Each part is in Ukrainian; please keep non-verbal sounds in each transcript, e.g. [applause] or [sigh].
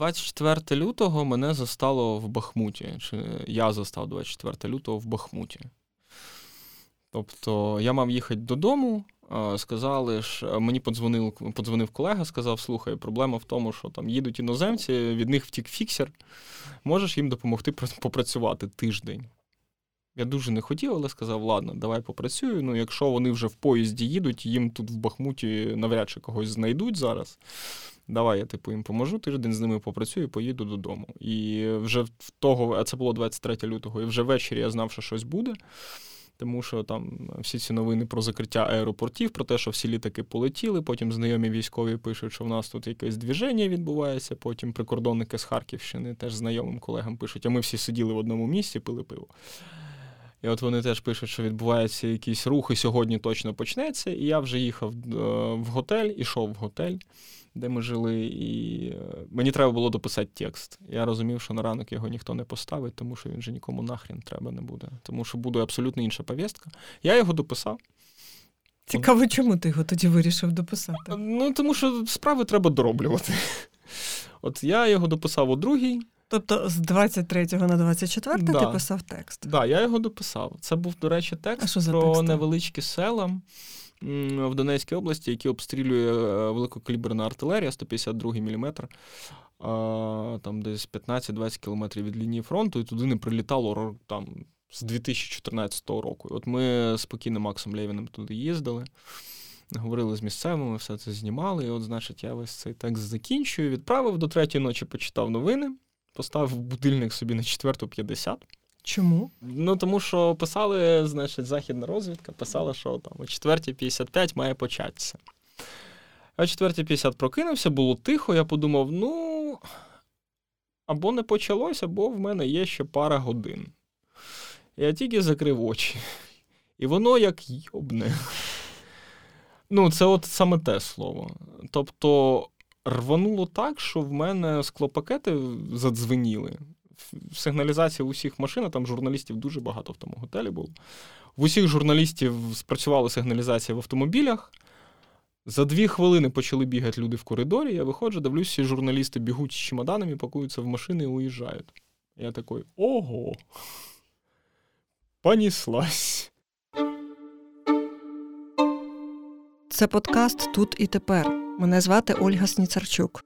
24 лютого мене застало в Бахмуті. Чи я застав 24 лютого в Бахмуті. Тобто я мав їхати додому, сказали, ж, мені подзвонив подзвонив колега, сказав: слухай, проблема в тому, що там їдуть іноземці, від них втік фіксер. Можеш їм допомогти попрацювати тиждень. Я дуже не хотів, але сказав, ладно, давай попрацюю. Ну, якщо вони вже в поїзді їдуть, їм тут в Бахмуті навряд чи когось знайдуть зараз. Давай я типу їм поможу, тиждень з ними попрацюю, поїду додому. І вже в того, а це було 23 лютого, і вже ввечері я знав, що щось буде. Тому що там всі ці новини про закриття аеропортів, про те, що всі літаки полетіли. Потім знайомі військові пишуть, що в нас тут якесь движення відбувається. Потім прикордонники з Харківщини теж знайомим колегам пишуть, а ми всі сиділи в одному місці, пили пиво. І от вони теж пишуть, що відбувається якийсь рух, і сьогодні точно почнеться. І я вже їхав е, в готель, ішов в готель, де ми жили, і е, мені треба було дописати текст. Я розумів, що на ранок його ніхто не поставить, тому що він вже нікому нахрін треба не буде. Тому що буде абсолютно інша повістка. Я його дописав. Цікаво, чому ти його тоді вирішив дописати? Ну, тому що справи треба дороблювати. От я його дописав у другій. Тобто з 23 на 24 да. ти писав текст? Так, да, я його дописав. Це був, до речі, текст про текст? невеличкі села в Донецькій області, які обстрілює е, великокаліберна артилерія 152 мм. Там десь 15-20 кілометрів від лінії фронту, і туди не прилітало там з 2014 року. От ми спокійно Максом Лєвіним туди їздили. Говорили з місцевими, все це знімали. І от, значить, я весь цей текст закінчую. Відправив до третьої ночі, почитав новини поставив будильник собі на 4.50. Чому? Ну тому що писали, значить, західна розвідка писала, що там о 4.55 має початися. А о 4.50 прокинувся, було тихо, я подумав: ну, або не почалося, або в мене є ще пара годин. Я тільки закрив очі. І воно як йобне. Ну, це от саме те слово. Тобто, рвануло так, що в мене склопакети задзвеніли. В усіх машинах, там журналістів дуже багато в тому готелі було. В усіх журналістів спрацювала сигналізація в автомобілях. За дві хвилини почали бігати люди в коридорі. Я виходжу, дивлюсь, всі журналісти бігуть з чемоданами, пакуються в машини і уїжджають. Я такий: ого! [laughs] Поніслась. Це подкаст Тут і тепер. Мене звати Ольга Сніцарчук.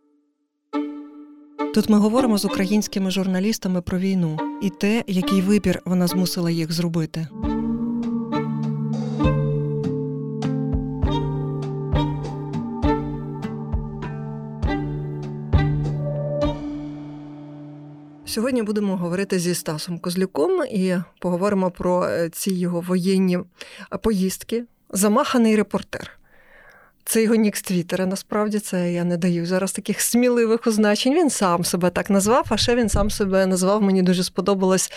Тут ми говоримо з українськими журналістами про війну і те, який вибір вона змусила їх зробити. Сьогодні будемо говорити зі Стасом Козлюком і поговоримо про е, ці його воєнні поїздки. Замаханий репортер. Це його нік з Твіттера, насправді це я не даю зараз таких сміливих означень. Він сам себе так назвав, а ще він сам себе назвав. Мені дуже сподобалось,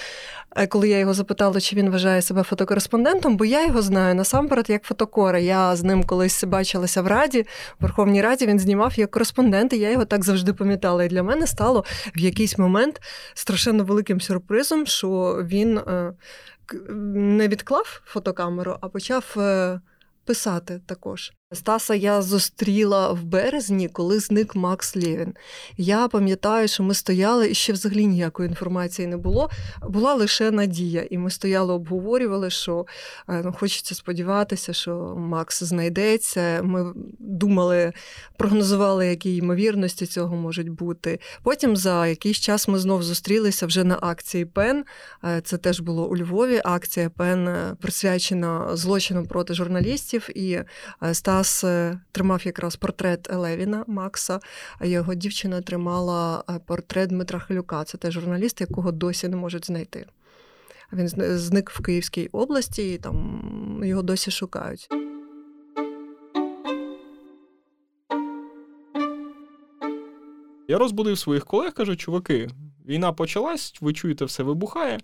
е, коли я його запитала, чи він вважає себе фотокореспондентом, бо я його знаю насамперед як фотокора. Я з ним колись бачилася в Раді, в Верховній Раді він знімав як кореспондент, і я його так завжди пам'ятала. І для мене стало в якийсь момент страшенно великим сюрпризом, що він е, не відклав фотокамеру, а почав е, писати також. Стаса я зустріла в березні, коли зник Макс Лєвін. Я пам'ятаю, що ми стояли і ще взагалі ніякої інформації не було. Була лише надія, і ми стояли, обговорювали, що е, ну, хочеться сподіватися, що Макс знайдеться. Ми думали, прогнозували, які ймовірності цього можуть бути. Потім за якийсь час ми знов зустрілися вже на акції Пен. Е, це теж було у Львові. Акція Пен е, присвячена злочинам проти журналістів. і Стас Стас е, тримав якраз портрет Левіна Макса, а його дівчина тримала е, портрет Дмитра Хилюка. Це теж журналіст, якого досі не можуть знайти. Він зник в Київській області, і там його досі шукають. Я розбудив своїх колег, кажу, чуваки, війна почалась, ви чуєте, все вибухає.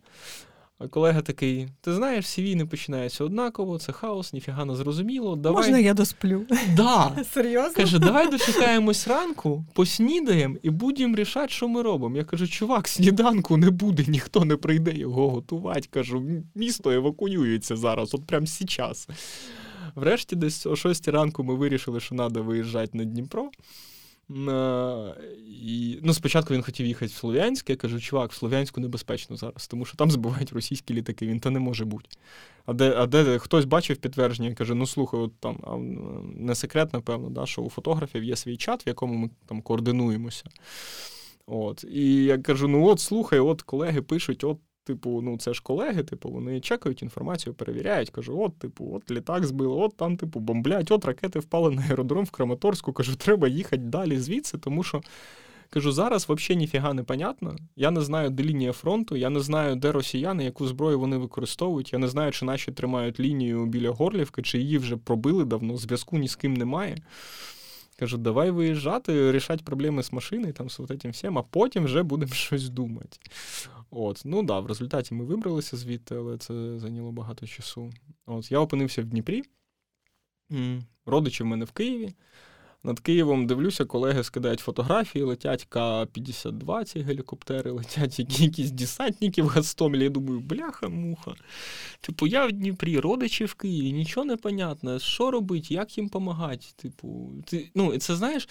А колега такий: ти знаєш, всі війни починаються однаково, це хаос, ніфіга не зрозуміло. Давай... Можна я досплю? Да. [laughs] Серйозно? Каже, давай дочекаємось ранку, поснідаємо і будемо рішати, що ми робимо. Я кажу, чувак, сніданку не буде, ніхто не прийде його готувати. Кажу, місто евакуюється зараз, от прямо зараз. Врешті, десь о 6 ранку ми вирішили, що треба виїжджати на Дніпро. І, ну, Спочатку він хотів їхати в Слов'янськ, я кажу, чувак, в Слов'янську небезпечно зараз, тому що там збивають російські літаки, він то не може бути. А де а де хтось бачив підтвердження і каже: ну слухай, от там а не секрет, напевно, да, що у фотографів є свій чат, в якому ми там координуємося. От. І я кажу: ну от слухай, от колеги пишуть, от. Типу, ну це ж колеги, типу, вони чекають інформацію, перевіряють. Кажу, от, типу, от літак збили, от там, типу, бомблять, от ракети впали на аеродром в Краматорську. Кажу, треба їхати далі звідси, тому що кажу, зараз взагалі ніфіга не понятно. Я не знаю, де лінія фронту, я не знаю, де росіяни, яку зброю вони використовують. Я не знаю, чи наші тримають лінію біля Горлівки, чи її вже пробили давно, зв'язку ні з ким немає. Кажу, давай виїжджати, рішати проблеми з машиною, там з цим всім, а потім вже будемо щось думати. От, Ну да, в результаті ми вибралися звідти, але це зайняло багато часу. От, Я опинився в Дніпрі, родичі в мене в Києві. Над Києвом дивлюся, колеги скидають фотографії, летять К-52 ці гелікоптери, летять якісь десантники в Гастомелі. Я думаю, бляха-муха. Типу, я в Дніпрі, родичі в Києві, нічого не понятно, що робити, як їм допомагати. Типу, ти, ну, це знаєш.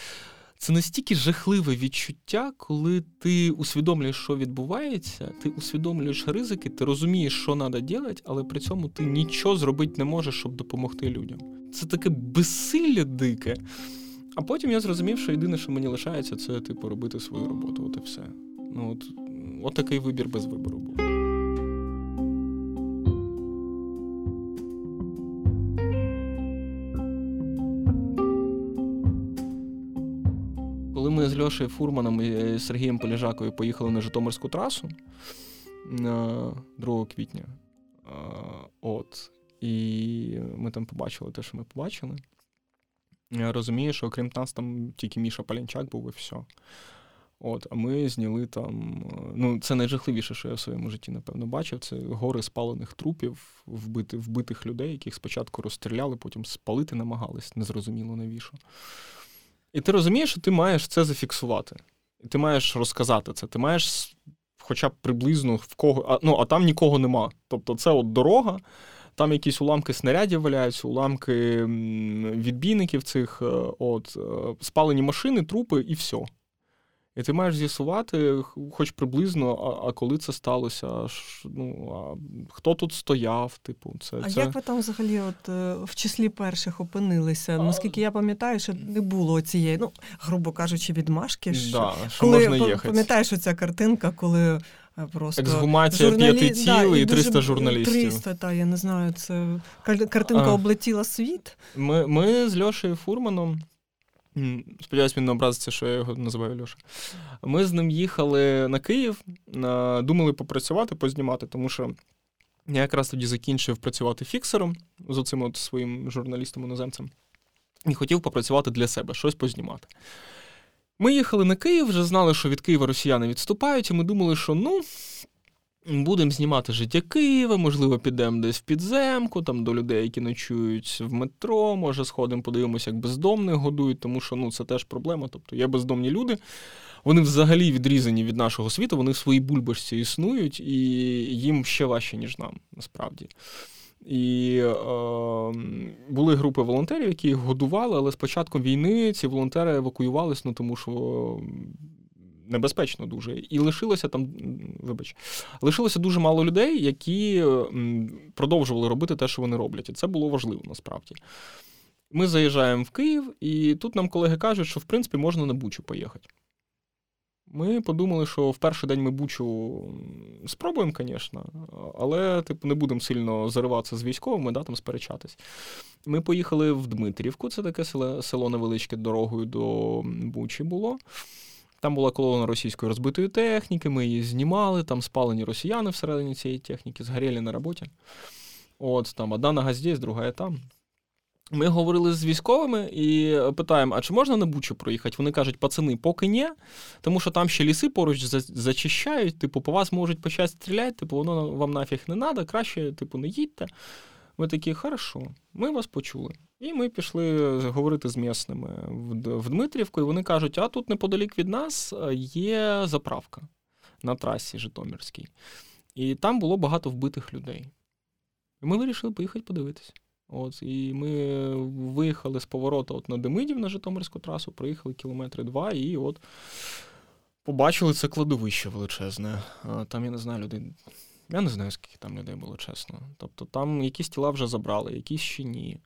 Це настільки жахливе відчуття, коли ти усвідомлюєш, що відбувається, ти усвідомлюєш ризики, ти розумієш, що треба робити, але при цьому ти нічого зробити не можеш, щоб допомогти людям. Це таке безсилля дике. А потім я зрозумів, що єдине, що мені лишається, це типу робити свою роботу. От і все. Ну от, от такий вибір без вибору був. Ми з Льошею Фурманом і Сергієм Поліжаковою поїхали на Житомирську трасу 2 квітня, от, і ми там побачили те, що ми побачили. Я розумію, що окрім нас там тільки Міша Палянчак був і все. От, А ми зняли там. Ну, це найжахливіше, що я в своєму житті, напевно, бачив. Це гори спалених трупів, вбити, вбитих людей, яких спочатку розстріляли, потім спалити намагались, незрозуміло навіщо. І ти розумієш, що ти маєш це зафіксувати. І ти маєш розказати це. Ти маєш хоча б приблизно в кого. А, ну, а там нікого нема. Тобто, це от дорога. Там якісь уламки снарядів валяються, уламки відбійників цих, е, от, е, спалені машини, трупи і все. І ти маєш з'ясувати, хоч приблизно, а а коли це сталося, ну, а хто тут стояв, типу, це. А це... як ви там взагалі от е, в числі перших опинилися? А... Наскільки я пам'ятаю, що не було цієї, ну, грубо кажучи, відмашки. Що, да, що коли можна їхати. пам'ятаєш оця картинка, коли Е, просто Ексгумація журналі... п'яти тіл да, і 300 журналістів. 300, так, я не знаю, це картинка а, облетіла світ. Ми ми з Льошею Фурманом. Сподіваюсь, він не образиться, що я його називаю Льоша. Ми з ним їхали на Київ, думали попрацювати, познімати, тому що я якраз тоді закінчив працювати фіксером з оцим от своїм журналістом-іноземцем і хотів попрацювати для себе, щось познімати. Ми їхали на Київ, вже знали, що від Києва росіяни відступають, і ми думали, що ну. Будемо знімати життя Києва, можливо, підемо десь в підземку, там до людей, які ночують в метро, може, сходимо, подивимося, як бездомних годують, тому що ну, це теж проблема. Тобто є бездомні люди, вони взагалі відрізані від нашого світу, вони в своїй бульбашці існують, і їм ще важче, ніж нам, насправді. І е, були групи волонтерів, які їх годували, але з початком війни ці волонтери евакуювалися, ну тому що небезпечно дуже. І лишилося там, вибач, лишилося дуже мало людей, які продовжували робити те, що вони роблять. І це було важливо насправді. Ми заїжджаємо в Київ, і тут нам колеги кажуть, що в принципі можна на Бучу поїхати. Ми подумали, що в перший день ми бучу спробуємо, звісно, але типу, не будемо сильно зариватися з військовими, да, там сперечатись. Ми поїхали в Дмитрівку, це таке село, село невеличке дорогою до Бучі було. Там була колона російської розбитої техніки, ми її знімали, там спалені росіяни всередині цієї техніки, згоріли на роботі. От там одна нога здесь, друга там. Ми говорили з військовими і питаємо, а чи можна на Бучу проїхати? Вони кажуть, пацани, поки ні, тому що там ще ліси поруч зачищають, типу, по вас можуть почати стріляти, типу, воно вам нафіг не треба, краще, типу, не їдьте. Ми такі, хорошо, ми вас почули. І ми пішли говорити з місними в Дмитрівку, і вони кажуть, а тут неподалік від нас е, є заправка на трасі Житомирській. І там було багато вбитих людей. І ми вирішили поїхати подивитися. От, І ми виїхали з повороту от на Демидів на Житомирську трасу, проїхали кілометри два, і от побачили це кладовище величезне. Там, я не знаю, людей. Я не знаю, скільки там людей було, чесно. Тобто там якісь тіла вже забрали, якісь ще ні.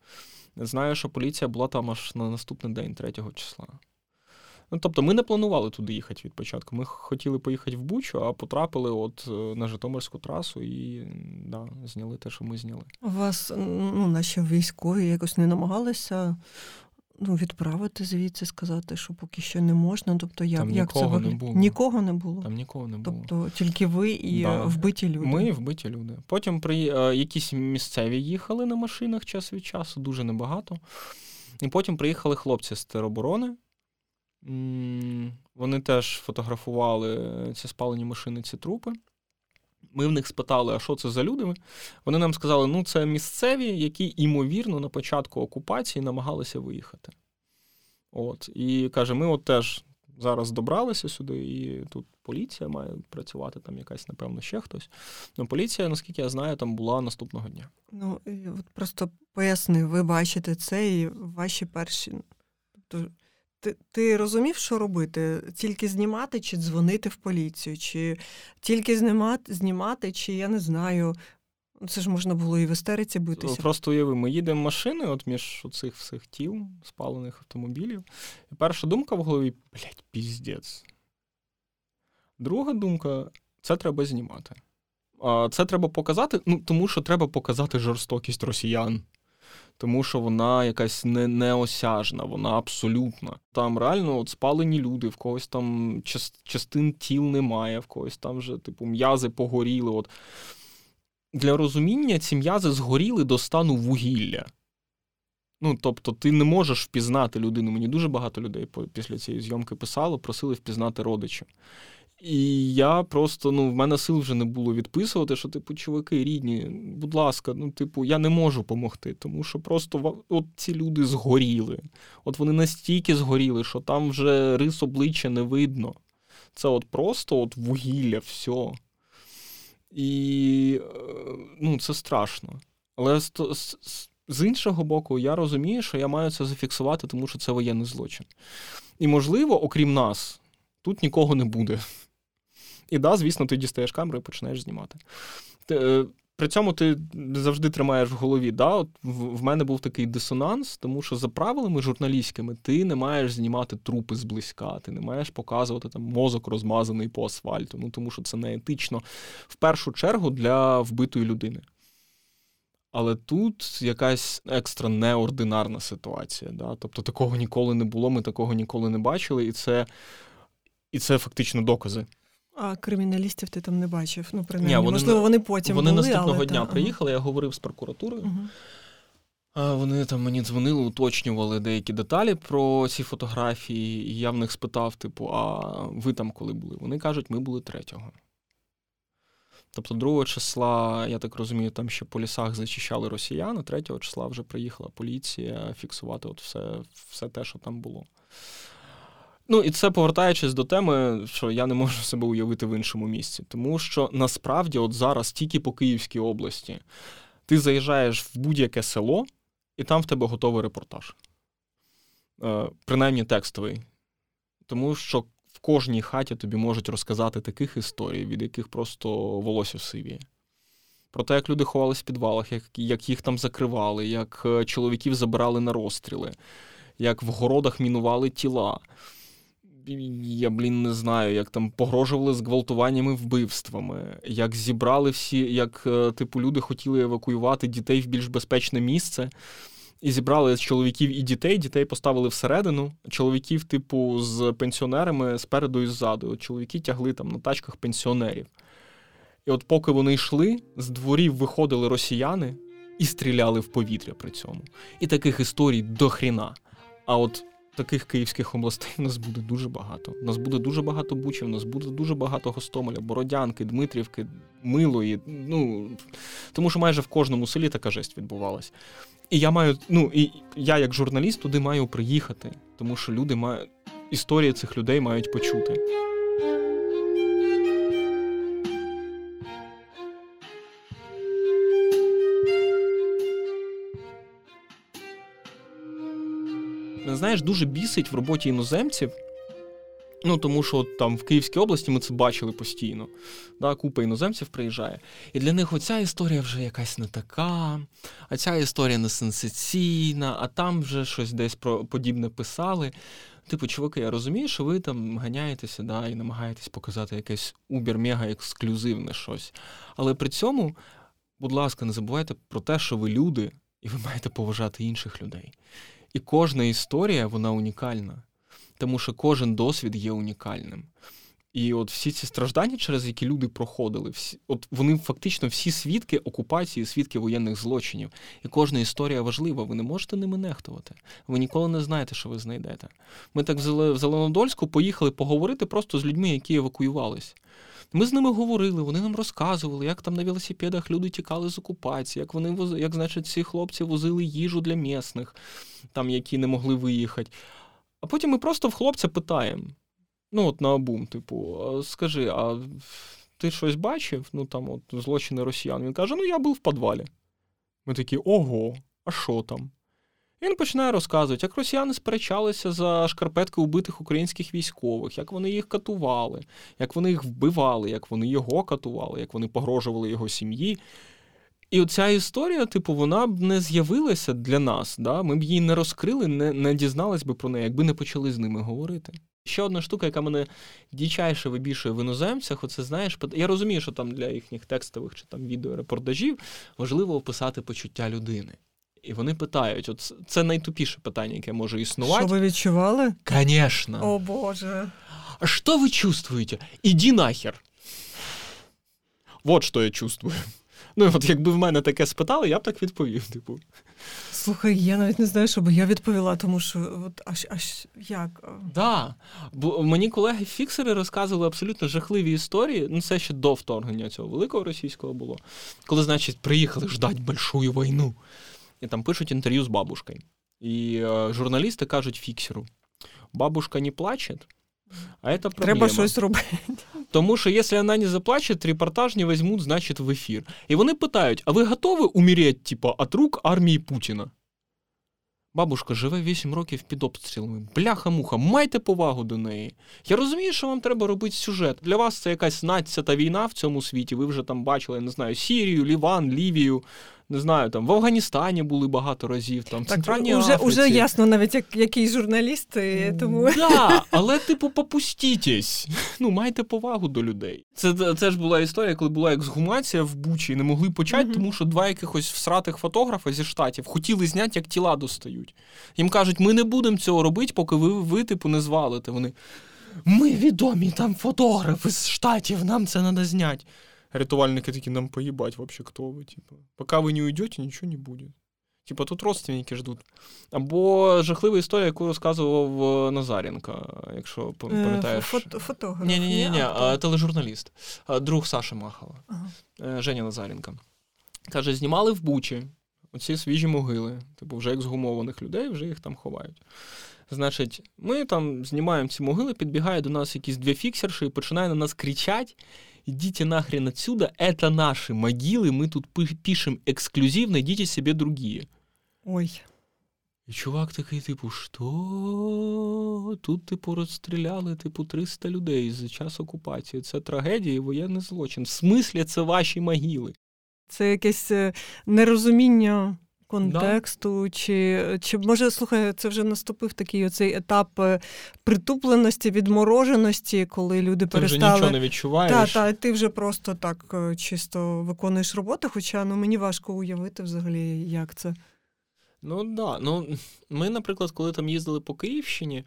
Знаю, що поліція була там аж на наступний день, 3 числа. Ну, Тобто ми не планували туди їхати від початку. Ми хотіли поїхати в Бучу, а потрапили от е, на Житомирську трасу і да, зняли те, що ми зняли. У вас ну, наші військові якось не намагалися ну, відправити звідси, сказати, що поки що не можна. Тобто, як, Там як нікого це не було. Нікого не було. Там нікого не було. Тобто тільки ви і да. вбиті люди. Ми вбиті люди. Потім при е, якісь місцеві їхали на машинах час від часу, дуже небагато. І потім приїхали хлопці з тероборони. Вони теж фотографували ці спалені машини, ці трупи. Ми в них спитали, а що це за люди? Вони нам сказали, ну це місцеві, які, ймовірно, на початку окупації намагалися виїхати. От. І каже, ми от теж зараз добралися сюди, і тут поліція має працювати, там якась, напевно, ще хтось. Ну, поліція, наскільки я знаю, там була наступного дня. Ну, от просто поясни, ви бачите це і ваші перші. Тобто ти розумів, що робити? Тільки знімати, чи дзвонити в поліцію, чи тільки знімати, знімати, чи я не знаю. Це ж можна було і в істериці битися. Просто уяви, ми їдемо машиною от між цих всіх тіл, спалених автомобілів. І перша думка в голові блядь, піздець. Друга думка це треба знімати. Це треба показати, ну тому що треба показати жорстокість росіян тому що вона якась не, неосяжна, вона абсолютна. Там реально от спалені люди, в когось там частин тіл немає, в когось там вже типу м'язи погоріли. От. Для розуміння ці м'язи згоріли до стану вугілля. Ну, тобто, ти не можеш впізнати людину. Мені дуже багато людей після цієї зйомки писало, просили впізнати родичів. І я просто, ну, в мене сил вже не було відписувати, що, типу, чуваки, рідні, будь ласка, ну, типу, я не можу допомогти, тому що просто от ці люди згоріли. От вони настільки згоріли, що там вже рис обличчя не видно. Це от просто от вугілля, все. І е, ну, це страшно. Але з, з, з іншого боку, я розумію, що я маю це зафіксувати, тому що це воєнний злочин. І, можливо, окрім нас, тут нікого не буде. І да, звісно, ти дістаєш камеру і починаєш знімати. Е, при цьому ти завжди тримаєш в голові. Да, от В мене був такий дисонанс, тому що за правилами журналістськими ти не маєш знімати трупи зблизька, ти не маєш показувати там мозок розмазаний по асфальту, ну тому що це не етично в першу чергу для вбитої людини. Але тут якась екстра неординарна ситуація. Да? Тобто такого ніколи не було, ми такого ніколи не бачили, і це, і це фактично докази. А криміналістів ти там не бачив? Ну, принаймні, Ні, вони, можливо, вони потім вони були, наступного але дня та, приїхали, я говорив з прокуратурою. Угу. Вони там мені дзвонили, уточнювали деякі деталі про ці фотографії, і я в них спитав: типу, а ви там коли були? Вони кажуть, ми були третього. Тобто, 2 числа, я так розумію, там ще по лісах зачищали росіяни, 3 числа вже приїхала поліція фіксувати от все, все те, що там було. Ну і це повертаючись до теми, що я не можу себе уявити в іншому місці. Тому що насправді, от зараз, тільки по Київській області, ти заїжджаєш в будь-яке село, і там в тебе готовий репортаж. Е, Принаймні текстовий. Тому що в кожній хаті тобі можуть розказати таких історій, від яких просто волосся сивіє. Про те, як люди ховались в підвалах, як, як їх там закривали, як е, чоловіків забирали на розстріли, як в городах мінували тіла я, блін, не знаю, як там погрожували зґвалтуваннями вбивствами, як зібрали всі, як, е, типу, люди хотіли евакуювати дітей в більш безпечне місце. І зібрали чоловіків і дітей, дітей поставили всередину, чоловіків, типу, з пенсіонерами спереду і ззаду. Чоловіки тягли там на тачках пенсіонерів. І от поки вони йшли, з дворів виходили росіяни і стріляли в повітря при цьому. І таких історій до хріна. А от таких київських областей у нас буде дуже багато. У нас буде дуже багато Бучів, у нас буде дуже багато Гостомеля, Бородянки, Дмитрівки, Милої. Ну тому що майже в кожному селі така жесть відбувалась. І я маю, ну і я, як журналіст, туди маю приїхати, тому що люди мають історії цих людей мають почути. Знаєш, дуже бісить в роботі іноземців. Ну, тому що там в Київській області ми це бачили постійно. Да, Купа іноземців приїжджає. І для них оця історія вже якась не така, а ця історія не сенсаційна, а там вже щось десь про подібне писали. Типу, чуваки, я розумію, що ви там ганяєтеся да, і намагаєтесь показати якесь убер-мега ексклюзивне щось. Але при цьому, будь ласка, не забувайте про те, що ви люди, і ви маєте поважати інших людей. І кожна історія, вона унікальна тому що кожен досвід є унікальним. І от всі ці страждання, через які люди проходили, всі, от вони фактично всі свідки окупації, свідки воєнних злочинів. І кожна історія важлива. Ви не можете ними нехтувати. Ви ніколи не знаєте, що ви знайдете. Ми так в Зеленодольську поїхали поговорити просто з людьми, які евакуювались. Ми з ними говорили, вони нам розказували, як там на велосипедах люди тікали з окупації, як вони як, значить, ці хлопці возили їжу для місних, там, які не могли виїхати. А потім ми просто в хлопця питаємо. Ну, от на обум, типу, скажи, а ти щось бачив? Ну там от злочини росіян. Він каже: Ну, я був в підвалі. Ми такі, ого, а що там? Він починає розказувати, як росіяни сперечалися за шкарпетки убитих українських військових, як вони їх катували, як вони їх вбивали, як вони його катували, як вони погрожували його сім'ї. І оця історія, типу, вона б не з'явилася для нас. Да? Ми б її не розкрили, не не дізнались би про неї, якби не почали з ними говорити. Ще одна штука, яка мене дічайше вибішує в іноземцях, оце знаєш, я розумію, що там для їхніх текстових чи там відеорепортажів важливо описати почуття людини. І вони питають: от це найтупіше питання, яке може існувати. Що ви відчували? Звісно. О Боже. А що ви чувствуєте? Іди нахер. Вот що я чувствую. Ну, от якби в мене таке спитали, я б так відповів. Типу. Слухай, я навіть не знаю, що би я відповіла, тому що от аж аж як. Да. Бо мені колеги-фіксери розказували абсолютно жахливі історії. Ну, це ще до вторгнення цього великого російського було. Коли, значить, приїхали ждать большую війну. І там пишуть інтерв'ю з бабушкою. І е, журналісти кажуть фіксеру: бабушка не плаче, а это проблема. Треба щось робити. Тому що якщо вона не заплаче, репортаж не візьмуть, значить, в ефір. І вони питають: а ви готові умереть, типа, от рук армії Путіна? Бабушка живе 8 років під обстрілами. Бляха-муха, майте повагу до неї. Я розумію, що вам треба робити сюжет. Для вас це якась надцята війна в цьому світі. Ви вже там бачили, я не знаю, Сірію, Ліван, Лівію не знаю, там в Афганістані були багато разів, там в Центральній уже, Африці. Уже ясно, навіть як який журналіст, тому да, але типу попустітесь. Ну, майте повагу до людей. Це це ж була історія, коли була ексгумація в Бучі, і не могли почати, mm-hmm. тому що два якихось всратих фотографа зі штатів хотіли зняти, як тіла достають. Їм кажуть, ми не будемо цього робити, поки ви, ви типу, не звалите. Вони. Ми відомі там фотографи з штатів, нам це треба зняти. Рятувальники такі нам поїбать вообще, хто ви. Типу. Поки ви не уйдете, нічого не буде. Типа тут родственники ждуть. Або жахлива історія, яку розказував Назаренко, якщо пам'ятаєш. Фото, фотограф. Ні, ні, ні, ні, тележурналіст, друг Саші Махова, ага. Женя Назаренко. Каже, знімали в Бучі оці свіжі могили, типу, вже ексгумованих людей, вже їх там ховають. Значить, ми там знімаємо ці могили, підбігає до нас якісь дві фіксерші і починає на нас кричати идите нахрен отсюда, это наши могилы, мы тут пишем эксклюзивно, идите себе другие. Ой. І чувак такий, типу, що? Тут, типу, розстріляли, типу, 300 людей за час окупації. Це трагедія і воєнний злочин. В смислі це ваші могили. Це якесь е, нерозуміння контексту, да. чи чи може слухай, це вже наступив такий оцей етап е, притупленості, відмороженості, коли люди ти перестали. Ти вже нічого не відчуваєш. Так, та, ти вже просто так е, чисто виконуєш роботу, хоча ну, мені важко уявити взагалі, як це. Ну так. Да. Ну, ми, наприклад, коли там їздили по Київщині.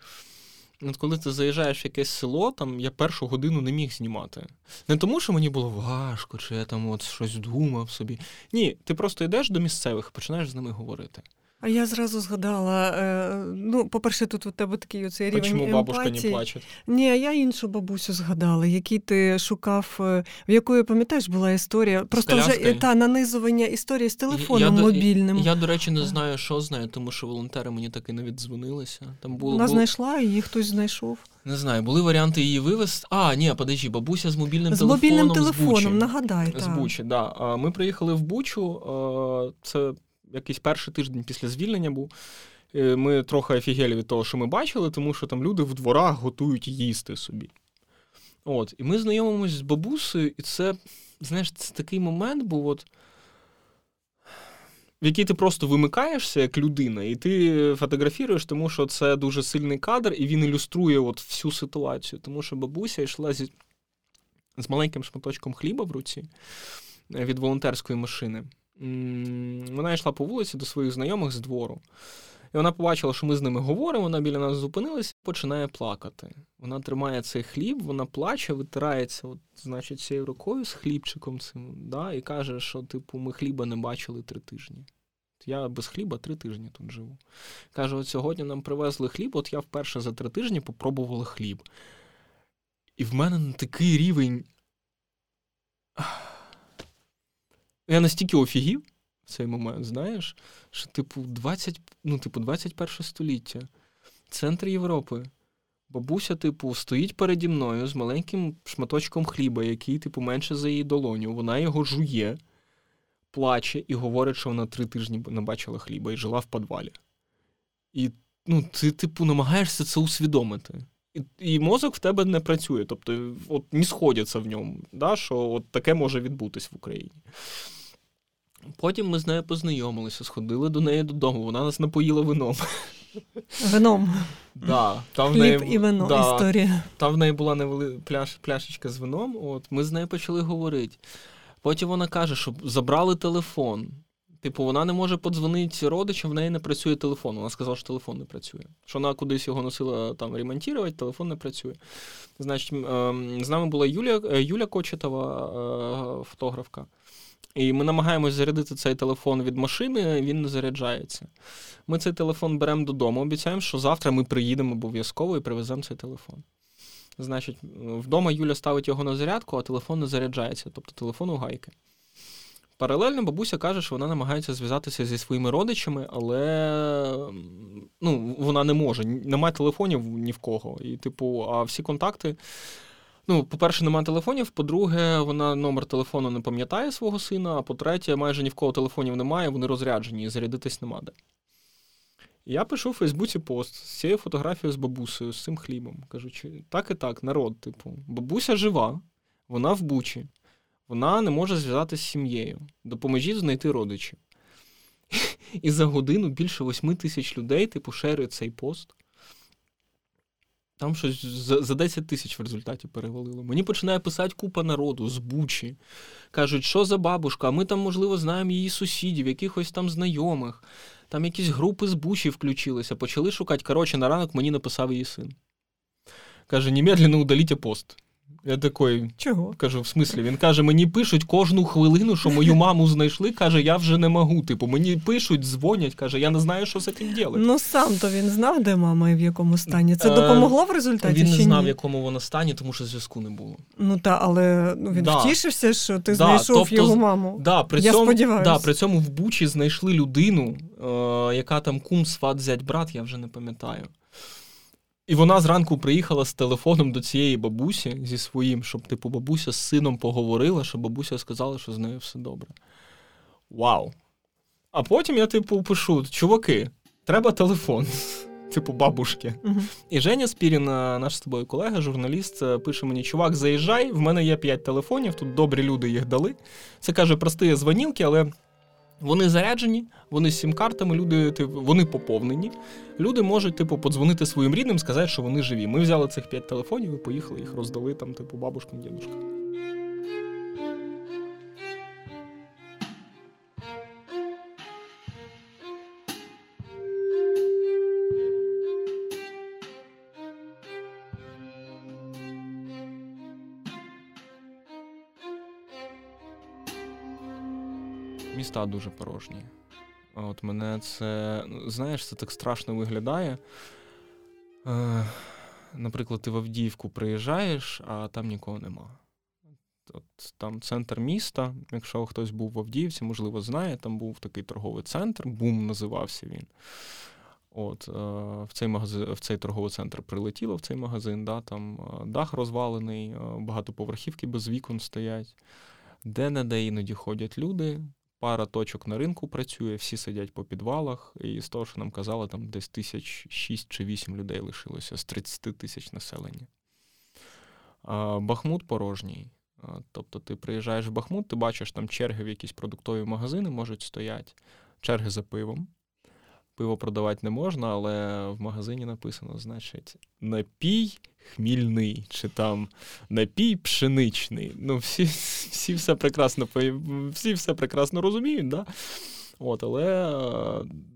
От коли ти заїжджаєш в якесь село, там я першу годину не міг знімати. Не тому, що мені було важко, чи я там от щось думав собі. Ні, ти просто йдеш до місцевих і починаєш з ними говорити. А я зразу згадала. Е, ну, по-перше, тут у тебе такий оцей рівень Почему бабушка не плаче? Ні, я іншу бабусю згадала, який ти шукав, е, в якої, пам'ятаєш, була історія. Просто вже та нанизування історії з телефоном я, мобільним. Я, я, до речі, не знаю, що знаю, тому що волонтери мені таки не віддзвонилися. Там було, Вона було... знайшла, її хтось знайшов. Не знаю, були варіанти її вивезти. А, ні, подожди, бабуся з мобільним з телефоном. З мобільним телефоном, нагадай. З Бучі, да. Ми приїхали в Бучу. Це якийсь перший тиждень після звільнення був. Е, ми трохи офігели від того, що ми бачили, тому що там люди в дворах готують їсти собі. От, І ми знайомимось з бабусею, і це, знаєш, це такий момент був, от, в який ти просто вимикаєшся як людина, і ти фотографіруєш, тому що це дуже сильний кадр, і він ілюструє от всю ситуацію. Тому що бабуся йшла зі, з маленьким шматочком хліба в руці е, від волонтерської машини. Вона йшла по вулиці до своїх знайомих з двору. І вона побачила, що ми з ними говоримо, вона біля нас зупинилася і починає плакати. Вона тримає цей хліб, вона плаче, витирається, от, значить, цією рукою з хлібчиком цим, да, і каже, що, типу, ми хліба не бачили три тижні. Я без хліба три тижні тут живу. Каже, от сьогодні нам привезли хліб, от я вперше за три тижні попробувала хліб. І в мене такий рівень. Я настільки офігів в цей момент, знаєш, що, типу, 20, ну, типу, 21 століття, центр Європи. Бабуся, типу, стоїть переді мною з маленьким шматочком хліба, який, типу, менше за її долоню. Вона його жує, плаче і говорить, що вона три тижні не бачила хліба і жила в підвалі. І ну, ти, типу, намагаєшся це усвідомити. І і мозок в тебе не працює, тобто от не сходяться в ньому, да, що от таке може відбутись в Україні. Потім ми з нею познайомилися, сходили до неї додому, вона нас напоїла вином. [laughs] Вином. Да, там Хліб в неї, і вино да, історія. Там в неї була невели... пляш... пляшечка з вином, от ми з нею почали говорити. Потім вона каже, що забрали телефон. Типу, вона не може подзвонити родичам, в неї не працює телефон. Вона сказала, що телефон не працює. Що вона кудись його носила там ремонтувати, телефон не працює. Значить, ем, з нами була Юля е, Юля Кочетова, е, фотографка. І ми намагаємось зарядити цей телефон від машини, він не заряджається. Ми цей телефон беремо додому, обіцяємо, що завтра ми приїдемо обов'язково і привеземо цей телефон. Значить, вдома Юля ставить його на зарядку, а телефон не заряджається, тобто телефон у гайки. Паралельно бабуся каже, що вона намагається зв'язатися зі своїми родичами, але ну, вона не може. Немає телефонів ні в кого. І, типу, а всі контакти. Ну, по-перше, немає телефонів. По-друге, вона номер телефону не пам'ятає свого сина. А по-третє, майже ні в кого телефонів немає, вони розряджені, і зарядитись нема де. Я пишу в Фейсбуці пост з цією фотографією з бабусею, з цим хлібом. Кажучи, так і так, народ, типу, бабуся жива, вона в бучі, вона не може зв'язатися з сім'єю. Допоможіть знайти родичів. [laughs] І за годину більше восьми тисяч людей, типу, шерить цей пост. Там щось за, за 10 тисяч в результаті перевалило. Мені починає писати купа народу з Бучі. Кажуть, що за бабушка, а ми там, можливо, знаємо її сусідів, якихось там знайомих. Там якісь групи з Бучі включилися, почали шукати. Коротше, на ранок мені написав її син. Каже, немедленно удаліть пост. Я такий Чого? кажу, в смислі, він каже: мені пишуть кожну хвилину, що мою маму знайшли. Каже, я вже не можу. Типу, мені пишуть, дзвонять, каже, я не знаю, що з цим робити. Ну сам то він знав, де мама і в якому стані. Це допомогло в результаті? Він не чи знав, в якому вона стані, тому що зв'язку не було. Ну та, але ну, він Да. втішився, що ти Да, знайшов тобто, його маму. Да, при Я цьому, сподіваюсь. Да, при цьому в Бучі знайшли людину, е, яка там кум, сват, зять, брат, я вже не пам'ятаю. І вона зранку приїхала з телефоном до цієї бабусі зі своїм, щоб типу бабуся з сином поговорила, щоб бабуся сказала, що з нею все добре. Вау! А потім я, типу, пишу: чуваки, треба телефон. [laughs] Типу, бабушки. Мгм. І Женя Спірін, е, наш з тобою колега, журналіст, е, пише мені: чувак, заїжджай, в мене є 5 телефонів, тут добрі люди їх дали. Це каже, прості дзвонілки, але вони заряджені, вони з сім-картами, люди, типу, вони поповнені. Люди можуть, типу, подзвонити своїм рідним, сказати, що вони живі. Ми взяли цих п'ять телефонів і поїхали, їх роздали там, типу, бабушкам, дідушкам. Міста дуже порожні. От мене це, ну, знаєш, це так страшно виглядає. Е, наприклад, ти в Авдіївку приїжджаєш, а там нікого нема. От там центр міста. Якщо хтось був в Авдіївці, можливо, знає, там був такий торговий центр, бум називався він. От, е, в, цей магазин, в цей торговий центр прилетіло в цей магазин, да, там е, дах розвалений, багатоповерхівки без вікон стоять. Де-не-де іноді ходять люди, пара точок на ринку працює, всі сидять по підвалах, і з того, що нам казали, там десь тисяч шість чи вісім людей лишилося з 30 тисяч населення. Бахмут порожній. Тобто ти приїжджаєш в Бахмут, ти бачиш там черги в якісь продуктові магазини можуть стояти, черги за пивом. Пиво продавати не можна, але в магазині написано, значить, напій хмільний, чи там напій пшеничний. Ну, всі всі все прекрасно всі все прекрасно розуміють, да? От, але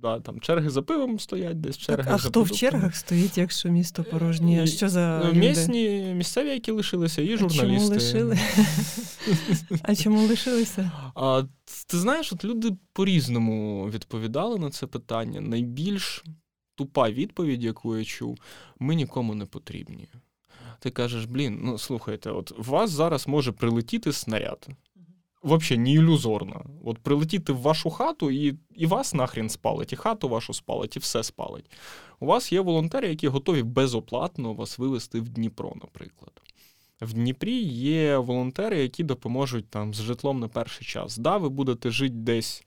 да, там черги за пивом стоять, десь черги. Так, а за хто продуктами. в чергах стоїть, якщо місто порожнє? Що за ну, місні, місцеві, які лишилися, і журналісти. А чому лишили? [laughs] А чому лишилися? А, Ти знаєш, от люди по-різному відповідали на це питання. Найбільш тупа відповідь, яку я чув, ми нікому не потрібні. Ти кажеш, блін, ну слухайте, от у вас зараз може прилетіти снаряд взагалі не ілюзорна. От прилетіти в вашу хату і і вас нахрін спалить, і хату вашу спалить, і все спалить. У вас є волонтери, які готові безоплатно вас вивезти в Дніпро, наприклад. В Дніпрі є волонтери, які допоможуть там з житлом на перший час. Да, ви будете жити десь,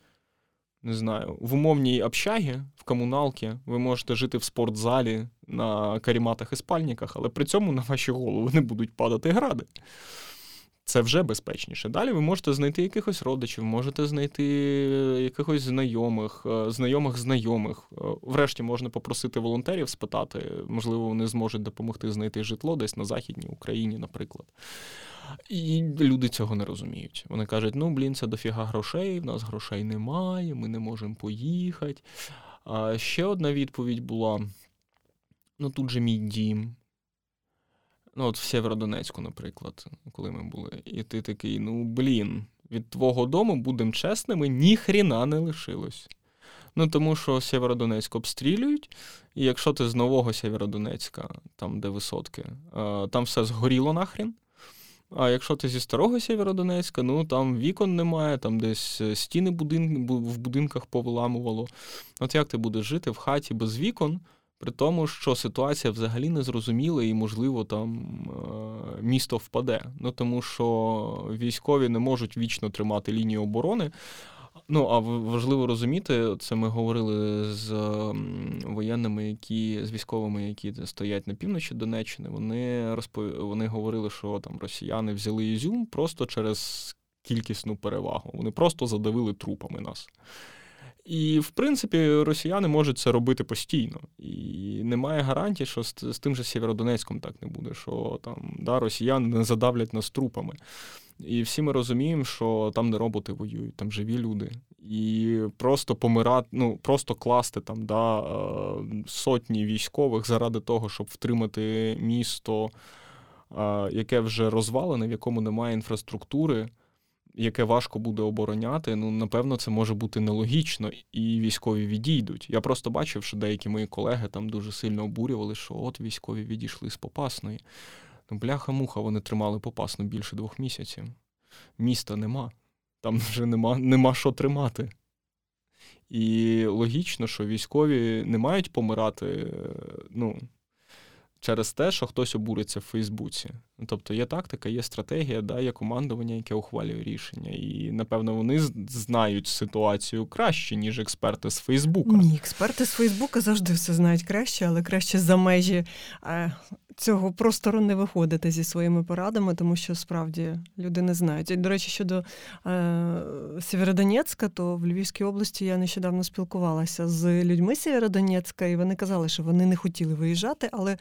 не знаю, в умовній общагі, в комуналці, ви можете жити в спортзалі, на каріматах і спальниках, але при цьому на ваші голови не будуть падати гради це вже безпечніше. Далі ви можете знайти якихось родичів, можете знайти якихось знайомих, е, знайомих знайомих. Е, врешті можна попросити волонтерів спитати, можливо, вони зможуть допомогти знайти житло десь на Західній Україні, наприклад. І люди цього не розуміють. Вони кажуть: ну, блін, це дофіга грошей, в нас грошей немає, ми не можемо поїхати. А ще одна відповідь була: ну тут же мій дім. Ну, от в Сєвєродонецьку, наприклад, коли ми були. І ти такий, ну блін, від твого дому, будемо чесними, ні хріна не лишилось. Ну, тому що Сєвєродонецьк обстрілюють, і якщо ти з нового Сєвєродонецька, там, де висотки, там все згоріло нахрін. А якщо ти зі старого Сєвєродонецька, ну там вікон немає, там десь е, стіни будин... в будинках повиламувало. От як ти будеш жити в хаті без вікон? При тому, що ситуація взагалі не зрозуміла і, можливо, там е, місто впаде. Ну тому що військові не можуть вічно тримати лінію оборони. Ну, а важливо розуміти, це ми говорили з воєнними, які з військовими, які стоять на півночі Донеччини. Вони розпов... вони говорили, що там росіяни взяли Ізюм просто через кількісну перевагу. Вони просто задавили трупами нас. І, в принципі, росіяни можуть це робити постійно. І немає гарантії, що з, з тим же Сєвєродонецьком так не буде, що там да, росіяни не задавлять нас трупами. І всі ми розуміємо, що там не роботи воюють, там живі люди. І просто помирати, ну просто класти там да, е, сотні військових заради того, щоб втримати місто, е, яке вже розвалене, в якому немає інфраструктури яке важко буде обороняти, ну напевно, це може бути нелогічно, і військові відійдуть. Я просто бачив, що деякі мої колеги там дуже сильно обурювали, що от військові відійшли з Попасної. Ну, бляха-муха, вони тримали Попасну більше двох місяців. Міста нема, там [laughs] вже нема, нема що тримати. І логічно, що військові не мають помирати. ну, через те, що хтось обуриться в Фейсбуці. Тобто є тактика, є стратегія, да, є командування, яке ухвалює рішення. І, напевно, вони знають ситуацію краще, ніж експерти з Фейсбука. Ні, експерти з Фейсбука завжди все знають краще, але краще за межі. Е, цього простору не виходити зі своїми порадами, тому що справді люди не знають. І, До речі, щодо е, Сєвєродонецька, то в Львівській області я нещодавно спілкувалася з людьми Сєвєродонецька, і вони казали, що вони не хотіли виїжджати, але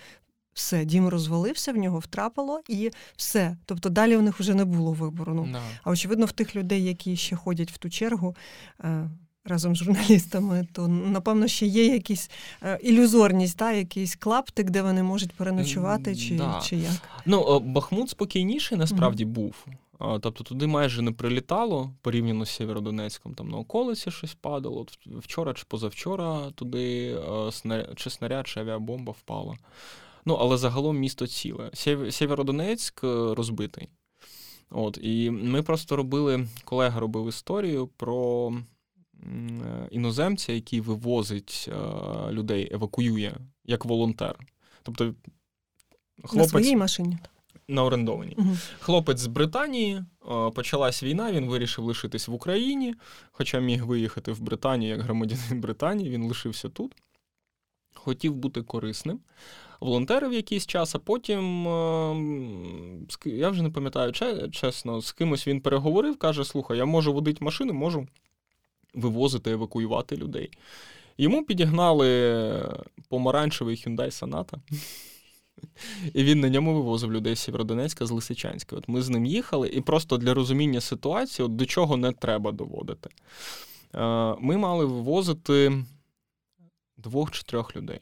все, дім розвалився, в нього втрапило і все. Тобто далі у них вже не було вибору. Ну, no. А очевидно, в тих людей, які ще ходять в ту чергу. Е, разом з журналістами, то напевно ще є якісь е, ілюзорність, та якийсь клаптик, де вони можуть переночувати, чи да. чи як ну Бахмут спокійніший насправді mm-hmm. був. Тобто туди майже не прилітало порівняно з Сєвєродонецьком, там на околиці щось падало. От Вчора чи позавчора туди чи снаряд, чи авіабомба впала. Ну, але загалом місто ціле. Сєвєродонецьк е, розбитий. От, І ми просто робили, колега робив історію про е, іноземця, який вивозить е, людей, евакуює як волонтер. Тобто, хлопець... На своїй машині. На орендованій. Угу. Хлопець з Британії почалась війна, він вирішив лишитись в Україні, хоча міг виїхати в Британію як громадянин [laughs] Британії, він лишився тут. Хотів бути корисним. Волонтерив якийсь час, а потім, я вже не пам'ятаю чесно, з кимось він переговорив, каже: Слухай, я можу водити машину, можу вивозити, евакуювати людей. Йому підігнали помаранчевий Hyundai Sonata. І він на ньому вивозив людей з Сєвєродонецька з Лисичанська. От ми з ним їхали, і просто для розуміння ситуації, от до чого не треба доводити. Е, ми мали вивозити двох чи трьох людей.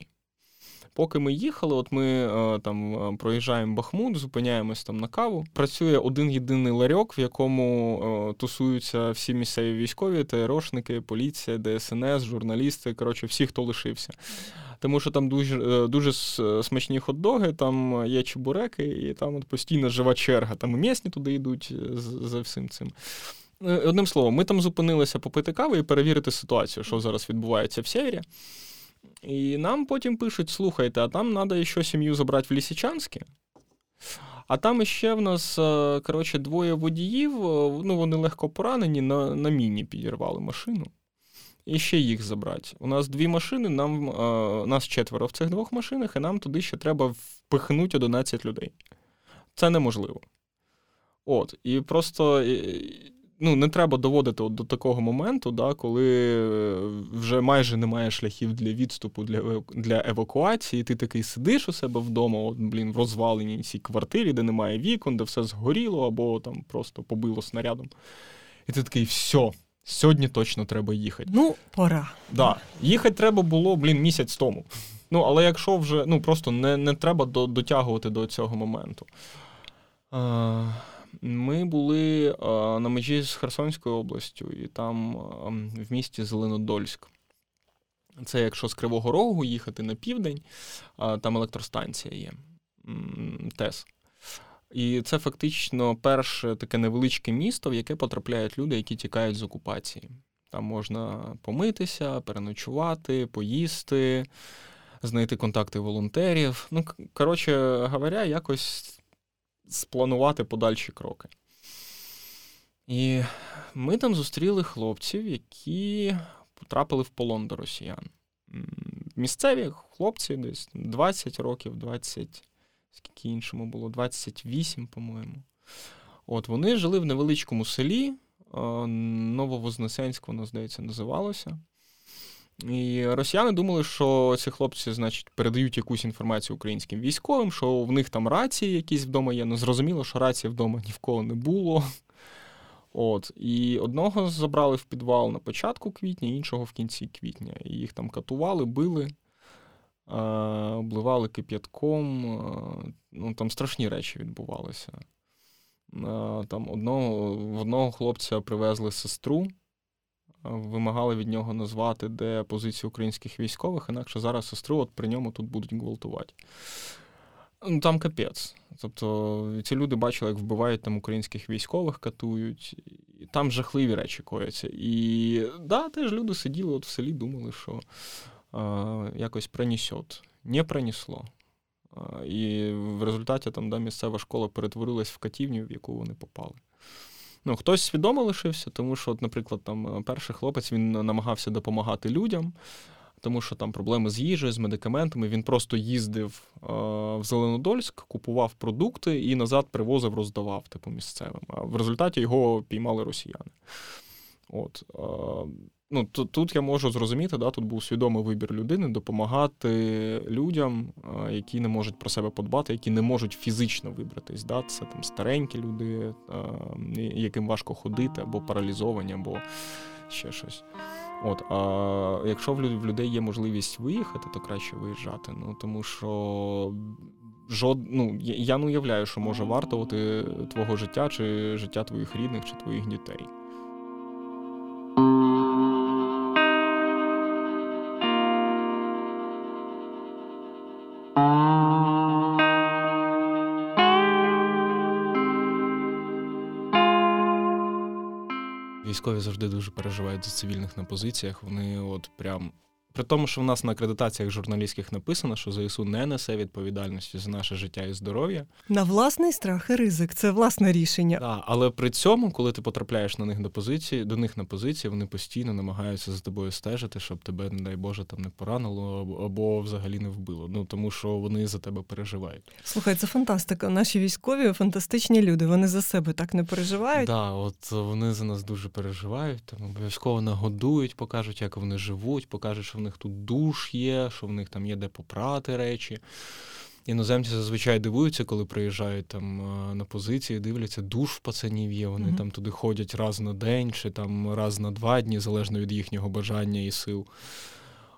Поки ми їхали, от ми е, там е, проїжджаємо Бахмут, зупиняємось там на каву. Працює один єдиний ларьок, в якому тусуються всі місцеві військові, ТРОшники, поліція, ДСНС, журналісти. Коротше, всі, хто лишився тому що там дуже е, дуже смачні хот-доги, там є чебуреки, і там от постійно жива черга. Там і місні туди йдуть е, за всім цим. Е, одним словом, ми там зупинилися попити кави і перевірити ситуацію, що зараз відбувається в севері. І нам потім пишуть: слухайте, а там треба ще сім'ю забрати в Лісичанське. А там ще в нас коротше, двоє водіїв, ну вони легко поранені, на на міні підірвали машину і ще їх забрати. У нас дві машини, нам, а, нас четверо в цих двох машинах, і нам туди ще треба впихнути 11 людей. Це неможливо. От, І просто ну, не треба доводити от до такого моменту, да, коли вже майже немає шляхів для відступу, для для евакуації, ти такий сидиш у себе вдома, от, блін, в розваленій цій квартирі, де немає вікон, де все згоріло, або там просто побило снарядом. І ти такий, все. Сьогодні точно треба їхати. Ну, пора. Да. Їхати треба було, блін, місяць тому. Ну, але якщо вже ну, просто не не треба до, дотягувати до цього моменту. А, ми були а, на межі з Херсонською областю, і там а, в місті Зеленодольськ. Це якщо з Кривого Рогу їхати на південь, там електростанція є ТЕС. І це фактично перше таке невеличке місто, в яке потрапляють люди, які тікають з окупації. Там можна помитися, переночувати, поїсти, знайти контакти волонтерів. Ну, коротше говоря, якось спланувати подальші кроки. І ми там зустріли хлопців, які потрапили в полон до росіян. Місцеві хлопці десь 20 років, 20 скільки іншому було, 28, по-моєму. От Вони жили в невеличкому селі, Нововознесенськ, воно, здається, називалося. І росіяни думали, що ці хлопці, значить, передають якусь інформацію українським військовим, що в них там рації якісь вдома є. Ну, зрозуміло, що рації вдома ні в кого не було. От, І одного забрали в підвал на початку квітня, іншого в кінці квітня. І їх там катували, били обливали кип'ятком, ну там страшні речі відбувалися. Там одного, В одного хлопця привезли сестру, вимагали від нього назвати, де позиції українських військових, інакше зараз сестру от при ньому тут будуть гвалтувати. Ну, Там капець. Тобто ці люди бачили, як вбивають там українських військових, катують, і там жахливі речі кояться. І да, теж люди сиділи от в селі, думали, що якось пронесет. Не пронесло. І в результаті там да, місцева школа перетворилась в катівню, в яку вони попали. Ну, Хтось свідомо лишився, тому що, от, наприклад, там перший хлопець він намагався допомагати людям, тому що там проблеми з їжею, з медикаментами. Він просто їздив е, в Зеленодольськ, купував продукти і назад привозив, роздавав типу, місцевим. А в результаті його піймали росіяни. От, е, ну, тут, тут я можу зрозуміти, да, тут був свідомий вибір людини допомагати людям, які не можуть про себе подбати, які не можуть фізично вибратись. Да? Це там старенькі люди, яким важко ходити, або паралізовані, або ще щось. От, А якщо в людей є можливість виїхати, то краще виїжджати. Ну, Тому що жод... ну, я не уявляю, що може вартувати твого життя, чи життя твоїх рідних, чи твоїх дітей. Військові завжди дуже переживають за цивільних на позиціях. Вони от прям При тому, що в нас на акредитаціях журналістських написано, що ЗСУ не несе відповідальності за наше життя і здоров'я. На власний страх і ризик, це власне рішення. Так, але при цьому, коли ти потрапляєш на них до позиції, до них на позиції, вони постійно намагаються за тобою стежити, щоб тебе, не дай Боже, там не поранило або взагалі не вбило. Ну тому що вони за тебе переживають. Слухай, це фантастика. Наші військові фантастичні люди. Вони за себе так не переживають. Да, от вони за нас дуже переживають. Там обов'язково нагодують, покажуть, як вони живуть, покажуть, що них тут душ є, що в них там є де попрати речі. Іноземці зазвичай дивуються, коли приїжджають там на позиції, дивляться, душ в пацанів є. Вони mm-hmm. там туди ходять раз на день чи там раз на два дні, залежно від їхнього бажання і сил.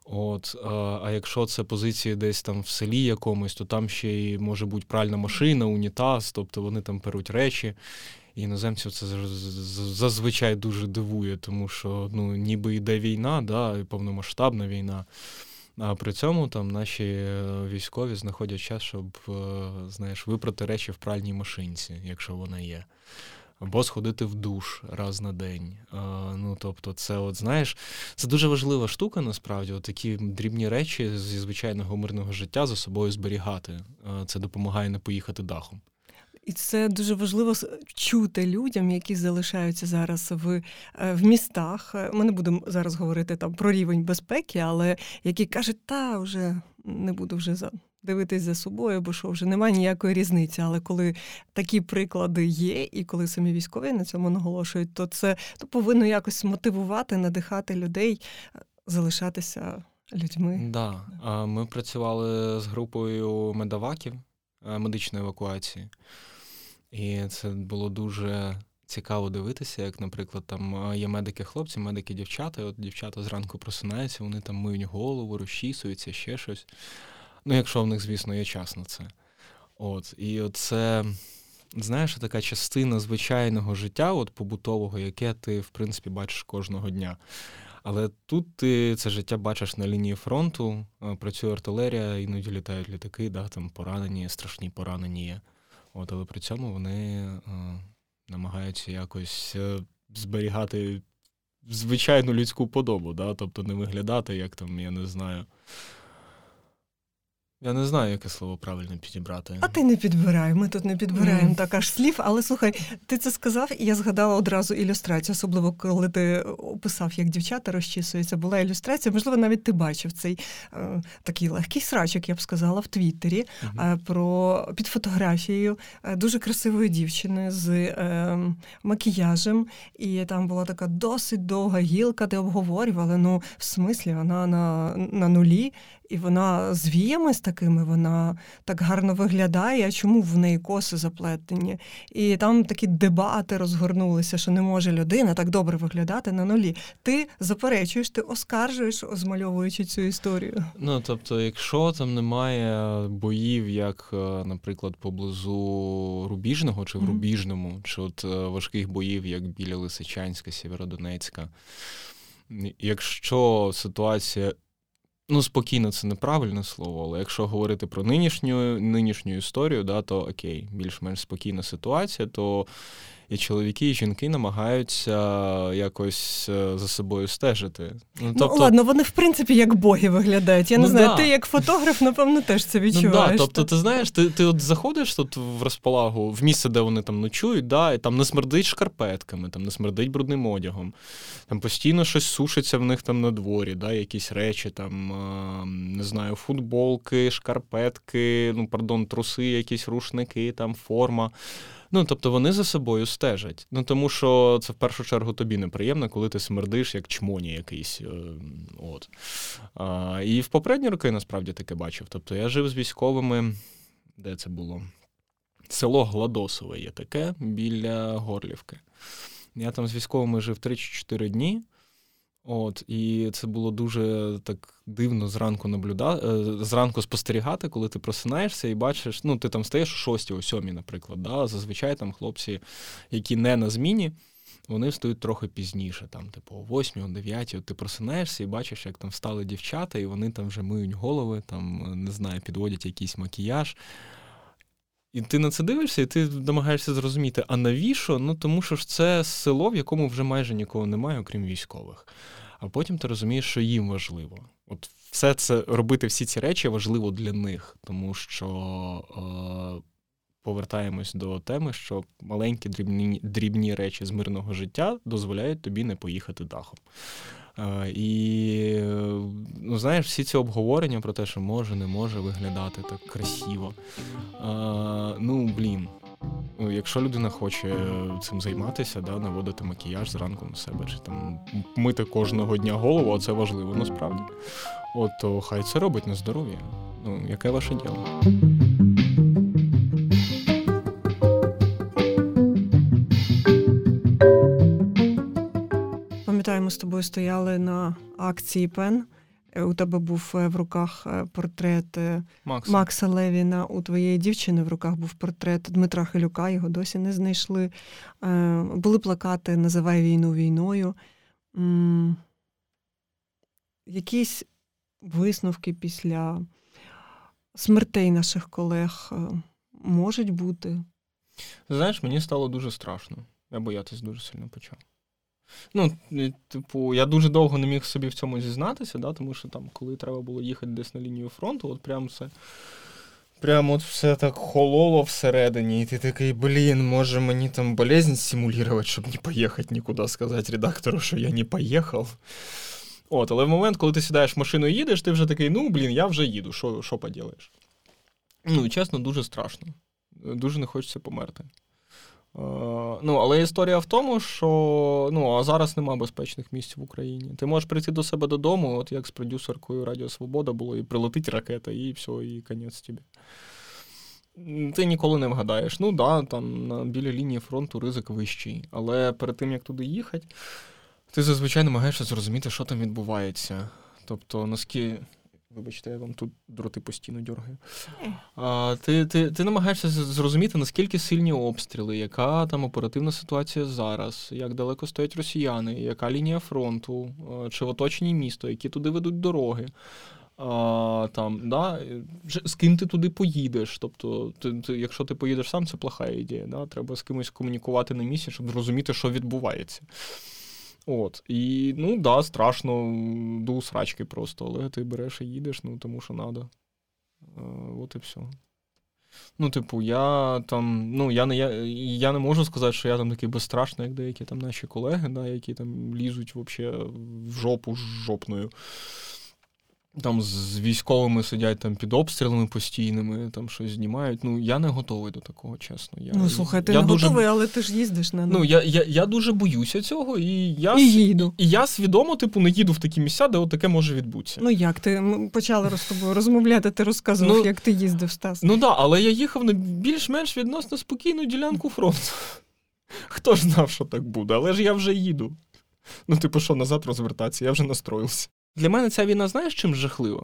От, А а якщо це позиції десь там в селі якомусь, то там ще й може бути пральна машина, унітаз, тобто вони там перуть речі. І іноземців це зазвичай дуже дивує, тому що ну, ніби йде війна, да, повномасштабна війна. А при цьому там наші е, військові знаходять час, щоб е, знаєш, випрати речі в пральній машинці, якщо вона є. Або сходити в душ раз на день. А, ну, тобто, це, от, знаєш, це дуже важлива штука, насправді, от такі дрібні речі зі звичайного мирного життя за собою зберігати. А, це допомагає не поїхати дахом. І це дуже важливо чути людям, які залишаються зараз в е, в містах. Ми не будемо зараз говорити там про рівень безпеки, але які кажуть, та вже не буду вже за. Дивитись за собою, бо що вже немає ніякої різниці. Але коли такі приклади є, і коли самі військові на цьому наголошують, то це то повинно якось мотивувати, надихати людей, е, залишатися людьми. Да. Ми працювали з групою медаваків е, медичної евакуації. І це було дуже цікаво дивитися, як, наприклад, там є медики-хлопці, медики-дівчата, от дівчата зранку просинаються, вони там миють голову, розчісуються, ще щось. Ну, якщо в них, звісно, є час на це. От, І це, знаєш, така частина звичайного життя, от побутового, яке ти, в принципі, бачиш кожного дня. Але тут ти це життя бачиш на лінії фронту, працює артилерія, іноді літають літаки, да, там поранені, страшні поранені є. От, Але при цьому вони е, намагаються якось е, зберігати звичайну людську подобу, да? тобто не виглядати, як там, я не знаю. Я не знаю, яке слово правильно підібрати. А ти не підбирай, ми тут не підбираємо mm. так аж слів. Але слухай, ти це сказав, і я згадала одразу ілюстрацію, особливо коли ти описав, як дівчата розчісуються. Була ілюстрація, можливо, навіть ти бачив цей е, такий легкий срачок, я б сказала, в Твіттері mm-hmm. е, про під фотографією е, дуже красивої дівчини з е, макіяжем. І там була така досить довга гілка, де обговорювали. Ну, в смислі, вона на, на нулі. І вона з віями з такими, вона так гарно виглядає, а чому в неї коси заплетені? І там такі дебати розгорнулися, що не може людина так добре виглядати на нулі. Ти заперечуєш, ти оскаржуєш, змальовуючи цю історію. Ну тобто, якщо там немає боїв, як, е, наприклад, поблизу Рубіжного чи в Рубіжному, чи от е, важких боїв, як біля Лисичанська, Сєвєродонецька. Якщо ситуація Ну, спокійно, це неправильне слово, але якщо говорити про нинішню нинішню історію, да, то окей, більш-менш спокійна ситуація, то і чоловіки, і жінки намагаються якось е, за собою стежити. Ну, ну тобто... ладно, вони в принципі як боги виглядають. Я не ну, знаю, да. ти як фотограф, напевно, теж це відчуваєш. Ну, да. Тобто, ти знаєш, ти ти от заходиш тут в розполагу, в місце, де вони там ночують, да, і там не смердить шкарпетками, там не смердить брудним одягом, там постійно щось сушиться в них там на дворі, да, якісь речі, там, не знаю, футболки, шкарпетки, ну, пардон, труси, якісь рушники, там форма. Ну тобто вони за собою стежать. Ну тому що це в першу чергу тобі неприємно, коли ти смердиш як чмоні якийсь. Е, от. А, І в попередні роки насправді таке бачив. Тобто я жив з військовими, де це було? Село Гладосове є таке біля Горлівки. Я там з військовими жив 3-4 дні. От, І це було дуже так дивно зранку наблюдати, е, зранку спостерігати, коли ти просинаєшся і бачиш, ну ти там стаєш о 6 о 7 наприклад. Да? Зазвичай там хлопці, які не на зміні, вони встають трохи пізніше, там, типу, о 8, о 9, от ти просинаєшся і бачиш, як там встали дівчата, і вони там вже миють голови, там, не знаю, підводять якийсь макіяж. І ти на це дивишся, і ти намагаєшся зрозуміти, а навіщо? Ну тому що ж це село, в якому вже майже нікого немає, окрім військових. а потім ти розумієш, що їм важливо. От все це робити, всі ці речі важливо для них, тому що е, повертаємось до теми, що маленькі дрібні дрібні речі з мирного життя дозволяють тобі не поїхати дахом. Е, і ну, знаєш, всі ці обговорення про те, що може, не може виглядати так красиво. Е, ну, блін. Ну, якщо людина хоче цим займатися, да, наводити макіяж зранку на себе, чи там мити кожного дня голову, а це важливо насправді. От то хай це робить на здоров'я. Ну, яке ваше діло? Пам'ятаю, ми з тобою стояли на акції Пен. Е, у тебе був е, в руках е, портрет Макса. Макса Левіна. У твоєї дівчини в руках був портрет Дмитра Хилюка, його досі не знайшли. Були плакати Називай війну війною. Якісь висновки після смертей наших колег можуть бути? Знаєш, мені стало дуже страшно. Я боятись дуже сильно почав. Ну, типу, я дуже довго не міг собі в цьому зізнатися, да, тому що там, коли треба було їхати десь на лінію фронту, от прям все. Прямо от все так хололо всередині, і ти такий, блін, може мені там болезнь симулювати, щоб не поїхати нікуди, сказати редактору, що я не поїхав. От, але в момент, коли ти сідаєш в машину і їдеш, ти вже такий, ну, блін, я вже їду, що що поділаєш? Ну, чесно, дуже страшно. Дуже не хочеться померти. Е, ну, Але історія в тому, що ну, а зараз нема безпечних місць в Україні. Ти можеш прийти до себе додому, от як з продюсеркою Радіо Свобода було, і прилетить ракета, і все, і конець тобі. Ти ніколи не вгадаєш. Ну да, там на біля лінії фронту ризик вищий. Але перед тим, як туди їхати, ти зазвичай намагаєшся зрозуміти, що там відбувається. Тобто, наскільки Вибачте, я вам тут дроти постійно дергаю. А, Ти ти, ти намагаєшся зрозуміти, наскільки сильні обстріли, яка там оперативна ситуація зараз, як далеко стоять росіяни, яка лінія фронту, чи в оточенні місто, які туди ведуть дороги. А, там, да, З ким ти туди поїдеш? Тобто, ти, ти, якщо ти поїдеш сам, це плоха ідея. Да? Треба з кимось комунікувати на місці, щоб зрозуміти, що відбувається. От. І ну да, страшно до усрачки просто, але ти береш і їдеш, ну тому що треба. От і все. Ну, типу, я там, ну, я не я, я не можу сказати, що я там такий безстрашний, як деякі там наші колеги, да, які там лізуть вообще в жопу жопною там з військовими сидять там під обстрілами постійними, там щось знімають. Ну я не готовий до такого, чесно. Я, Ну слухай, ти я не дуже... готовий, але ти ж їздиш на Ну я я, я дуже боюся цього, і я і їду. І я свідомо, типу, не їду в такі місця, де от таке може відбутися. Ну як ти ми почали з тобою розмовляти? Ти розказував, ну, як ти їздив Стас. Ну так, але я їхав на більш-менш відносно спокійну ділянку фронту. [laughs] Хто ж знав, що так буде, але ж я вже їду. Ну, типу, що назад розвертатися, я вже настроївся. Для мене ця війна, знаєш, чим жахлива?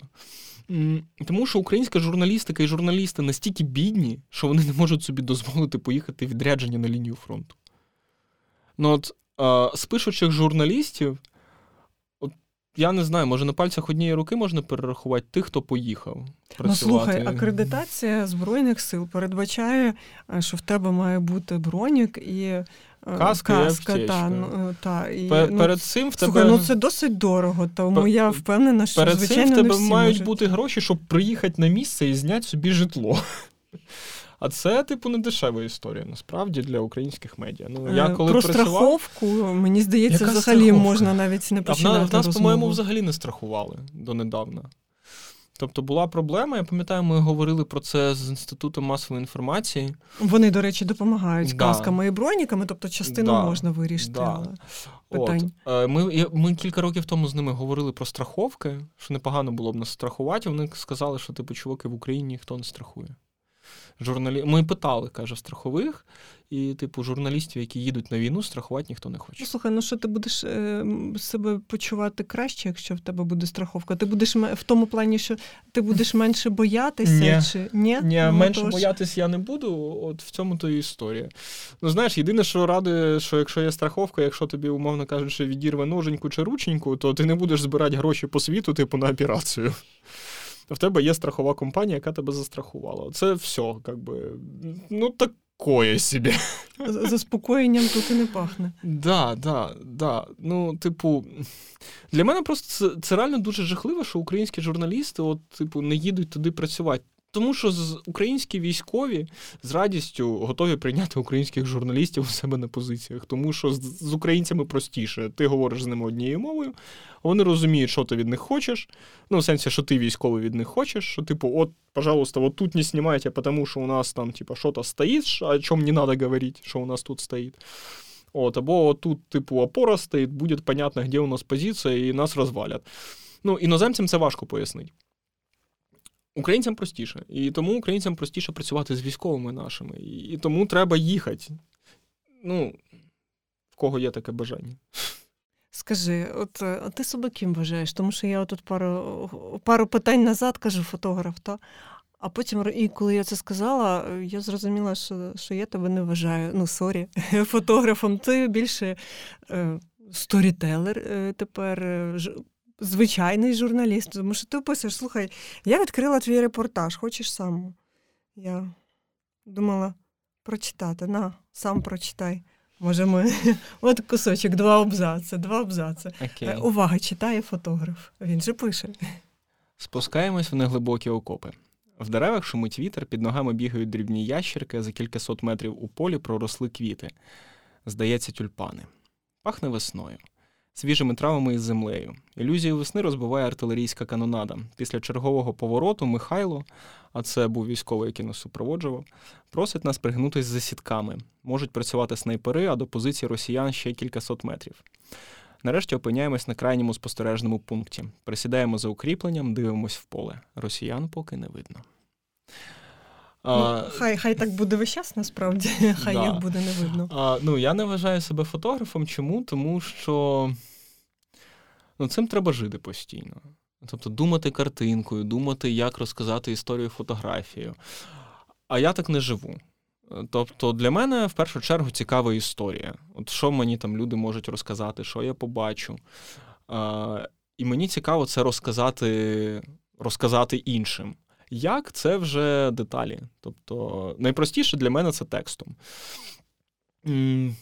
Тому що українська журналістика і журналісти настільки бідні, що вони не можуть собі дозволити поїхати відрядження на лінію фронту. Ну от з пишучих журналістів, я не знаю, може на пальцях однієї руки можна перерахувати тих, хто поїхав. працювати. Ну, слухай, акредитація Збройних сил передбачає, е, що в тебе має бути бронік і Е, каска, Каска, та, ну, та, і, Пер, ну, Перед цим в тебе... Слухай, ну це досить дорого, тому я впевнена, що перед звичайно цим в тебе не всі мають можуть. бути гроші, щоб приїхати на місце і зняти собі житло. А це, типу, не дешева історія, насправді, для українських медіа. Ну, я е, коли Про працював... страховку, мені здається, Яка взагалі страховка? можна навіть не починати А в нас, по-моєму, взагалі не страхували донедавна. Тобто була проблема. Я пам'ятаю, ми говорили про це з інститутом масової інформації. Вони, до речі, допомагають да. касками і броніками, тобто частину да. можна вирішити. Да. питань. От. Е, ми ми кілька років тому з ними говорили про страховки, що непогано було б нас страхувати. Вони сказали, що типу чуваки в Україні ніхто не страхує журналі... Ми питали, каже, страхових, і, типу, журналістів, які їдуть на війну, страхувати ніхто не хоче. Ну, Слухай, ну що ти будеш е, себе почувати краще, якщо в тебе буде страховка? Ти будеш в тому плані, що ти будеш [laughs] менше боятися? Ні, чи Ні? Ні ну, менше тож... боятися я не буду. От в цьому то і історія. Ну, знаєш, єдине, що ради, що якщо є страховка, якщо тобі, умовно кажучи, відірве ноженьку чи рученьку, то ти не будеш збирати гроші по світу, типу, на операцію в тебе є страхова компанія, яка тебе застрахувала. Це все, якби, ну так такое собі. Заспокоєнням тут і не пахне. Да, да, да. Ну, типу, для мене просто це, це реально дуже жахливо, що українські журналісти, от, типу, не їдуть туди працювати. Тому що українські військові з радістю готові прийняти українських журналістів у себе на позиціях, тому що з українцями простіше. Ти говориш з ними однією мовою, вони розуміють, що ти від них хочеш. Ну, в сенсі, що ти військовий від них хочеш, що, типу, от, пожалуйста, вот тут не знімайте, тому що у нас там, типу, що-то стоїть, о чому не треба говорити, що у нас тут стоїть. От, або тут, типу, опора стоїть, буде понятно, де у нас позиція, і нас розвалять. Ну, іноземцям це важко пояснити. Українцям простіше. І тому українцям простіше працювати з військовими нашими. І тому треба їхати. Ну, в кого є таке бажання. Скажи, от а ти себе ким вважаєш? Тому що я тут пару пару питань назад кажу фотограф, та? а потім, і коли я це сказала, я зрозуміла, що що я тебе не вважаю. Ну, sorry, [laughs] фотографом. Ти більше е, storyteller е, тепер, е, звичайний журналіст, тому що ти описуєш, слухай, я відкрила твій репортаж, хочеш сам? Я думала прочитати. На, сам прочитай. Може, ми [laughs] от кусочок, два абзаци, два абзаци. Okay. Увага, читає фотограф. Він же пише. Спускаємось в неглибокі окопи. В деревах шумить вітер, під ногами бігають дрібні ящерки, за кількасот метрів у полі проросли квіти. Здається, тюльпани. Пахне весною свіжими травами і землею. Ілюзію весни розбиває артилерійська канонада. Після чергового повороту Михайло, а це був військовий, який нас супроводжував, просить нас пригнутися за сітками. Можуть працювати снайпери, а до позиції росіян ще кількасот метрів. Нарешті опиняємось на крайньому спостережному пункті. Присідаємо за укріпленням, дивимось в поле. Росіян поки не видно. Ну, Хай хай так буде весь час, насправді, [laughs] хай да. їх буде не видно. А, Ну, Я не вважаю себе фотографом. Чому? Тому що ну, цим треба жити постійно. Тобто думати картинкою, думати, як розказати історію фотографією. А я так не живу. Тобто для мене в першу чергу цікава історія. От Що мені там люди можуть розказати, що я побачу. А, І мені цікаво це розказати, розказати іншим. Як це вже деталі. Тобто, найпростіше для мене це текстом.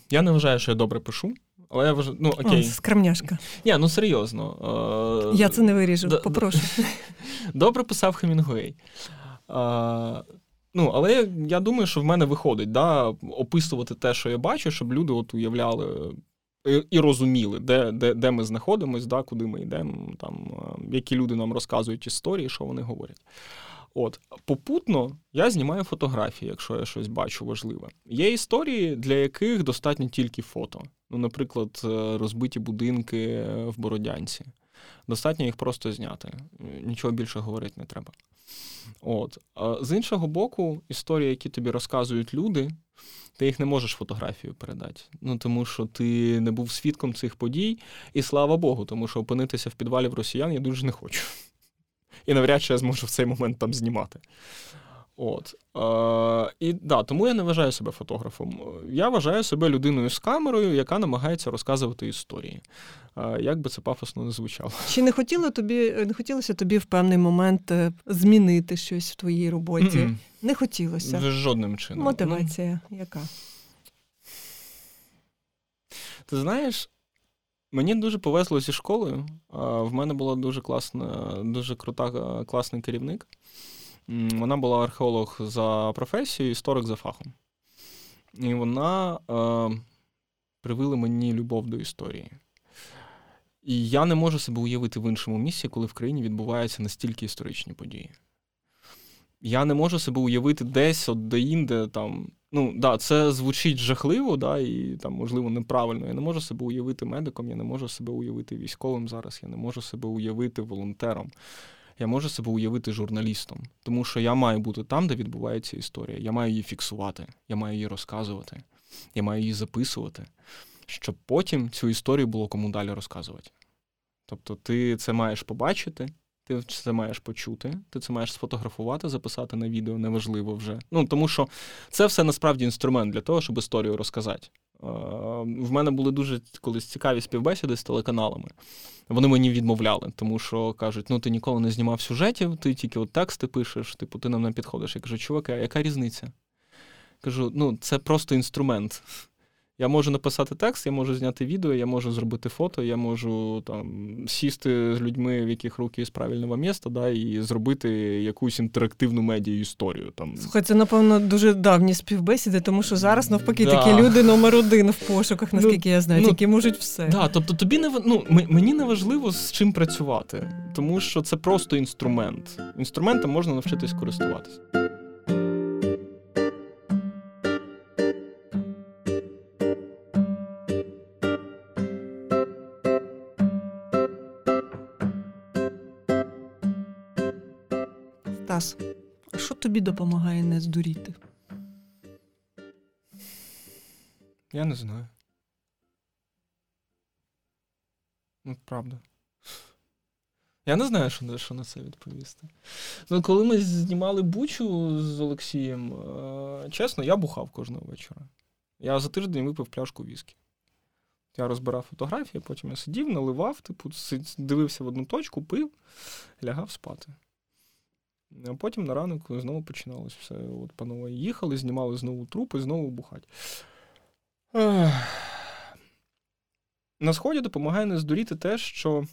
Я не вважаю, що я добре пишу. Але я вважаю, ну окей. О, скромняшка. Ні, ну серйозно. Е, я це не виріжу, Д- попрошу. Добре писав Хемінгуей. Ну, але я думаю, що в мене виходить да, описувати те, що я бачу, щоб люди от уявляли і, і розуміли, де де, де ми знаходимося, да, куди ми йдемо, там, які люди нам розказують історії, що вони говорять. От попутно я знімаю фотографії, якщо я щось бачу важливе. Є історії, для яких достатньо тільки фото. Ну, наприклад, е, розбиті будинки в Бородянці. Достатньо їх просто зняти. Нічого більше говорити не треба. От. З іншого боку, історії, які тобі розказують люди, ти їх не можеш фотографію передати. Ну тому що ти не був свідком цих подій, і слава Богу, тому що опинитися в підвалі в росіян я дуже не хочу і навряд чи я зможу в цей момент там знімати. От. Е, І да, тому я не вважаю себе фотографом. Я вважаю себе людиною з камерою, яка намагається розказувати історії. Е, як би це пафосно не звучало. Чи не хотіло тобі, не хотілося тобі в певний момент е, змінити щось в твоїй роботі? Mm-mm. Не хотілося. Жодним чином. Мотивація ну, яка? Ти знаєш, Мені дуже повезло зі школою. В мене була дуже класна, дуже крута, класний керівник. Вона була археолог за професією, історик за фахом. І вона е, привила мені любов до історії. І я не можу себе уявити в іншому місці, коли в країні відбуваються настільки історичні події. Я не можу себе уявити десь от де-інде там Ну, да, це звучить жахливо, да, і там, можливо, неправильно. Я не можу себе уявити медиком, я не можу себе уявити військовим зараз, я не можу себе уявити волонтером. Я можу себе уявити журналістом, тому що я маю бути там, де відбувається історія. Я маю її фіксувати, я маю її розказувати, я маю її записувати, щоб потім цю історію було кому далі розказувати. Тобто, ти це маєш побачити, ти це маєш почути, ти це маєш сфотографувати, записати на відео, неважливо вже. Ну тому що це все насправді інструмент для того, щоб історію розказати. В мене були дуже колись цікаві співбесіди з телеканалами. Вони мені відмовляли, тому що кажуть: ну ти ніколи не знімав сюжетів, ти тільки от тексти пишеш, типу, ти нам не підходиш. Я кажу, чуваки, а яка різниця? Кажу: ну, це просто інструмент. Я можу написати текст, я можу зняти відео, я можу зробити фото, я можу там сісти з людьми, в яких руки з правильного міста, да, і зробити якусь інтерактивну медію історію. Там. Слухай, це, напевно, дуже давні співбесіди, тому що зараз навпаки да. такі люди номер один в пошуках, ну, наскільки ну, я знаю, ну, які можуть все. Да, Тобто тобі не ну, мені не важливо з чим працювати, тому що це просто інструмент. Інструментом можна навчитись користуватися. А що тобі допомагає не здуріти? Я не знаю. Ну, правда. Я не знаю, що, що на це відповісти. Ну, Коли ми знімали бучу з Олексієм, е, чесно, я бухав кожного вечора. Я за тиждень випив пляшку віскі. Я розбирав фотографії, потім я сидів, наливав, типу, дивився в одну точку, пив, лягав спати. А потім на ранок знову починалось все. От панове їхали, знімали знову трупи, знову бухать. На сході допомагає не здуріти те, що.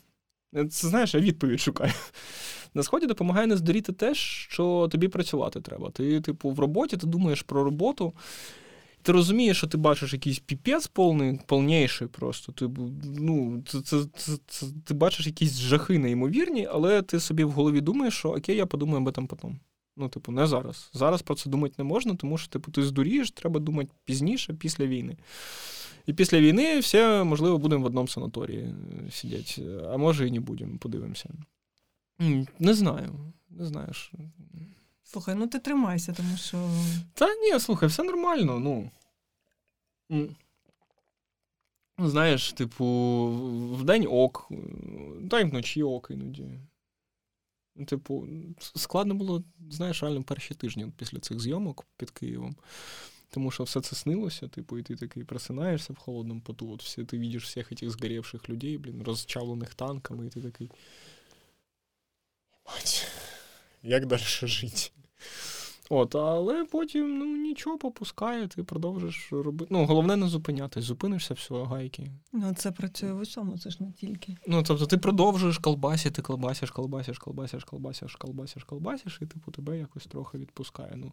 Це знаєш, я відповідь шукаю. На сході допомагає не здуріти те, що тобі працювати треба. Ти, типу, в роботі ти думаєш про роботу, ти розумієш, що ти бачиш якийсь піпець повний, повніший просто. Ти ну, це, це, це, ти бачиш якісь жахи неймовірні, але ти собі в голові думаєш, що окей, я подумаю об этом потім. Ну, типу, не зараз. Зараз про це думати не можна, тому що, типу, ти здурієш, треба думати пізніше, після війни. І після війни всі, можливо, будемо в одному санаторії е, сидіти. А може і не будемо, подивимося. Не знаю. Не знаю. Слухай, ну ти тримайся, тому що. Та ні, слухай, все нормально. ну. Знаєш, типу, в день ок, та й вночі ок іноді. Типу, складно було, знаєш, реально перші тижні після цих зйомок під Києвом. Тому що все це снилося, типу, і ти такий просинаєшся в холодному поту, от всі, ти бачиш всіх цих згорівших людей, блін, розчавлених танками, і ти такий. Мать, як далі жити? От, але потім ну нічого попускає, ти продовжиш робити. Ну, головне не зупинятись, зупинишся все, гайки. Ну, це працює в усьому, це ж не тільки. Ну, тобто ти продовжуєш колбасити, колбасиш, колбасиш, колбасиш, колбасиш, колбасиш, колбасиш, і типу тебе якось трохи відпускає. Ну,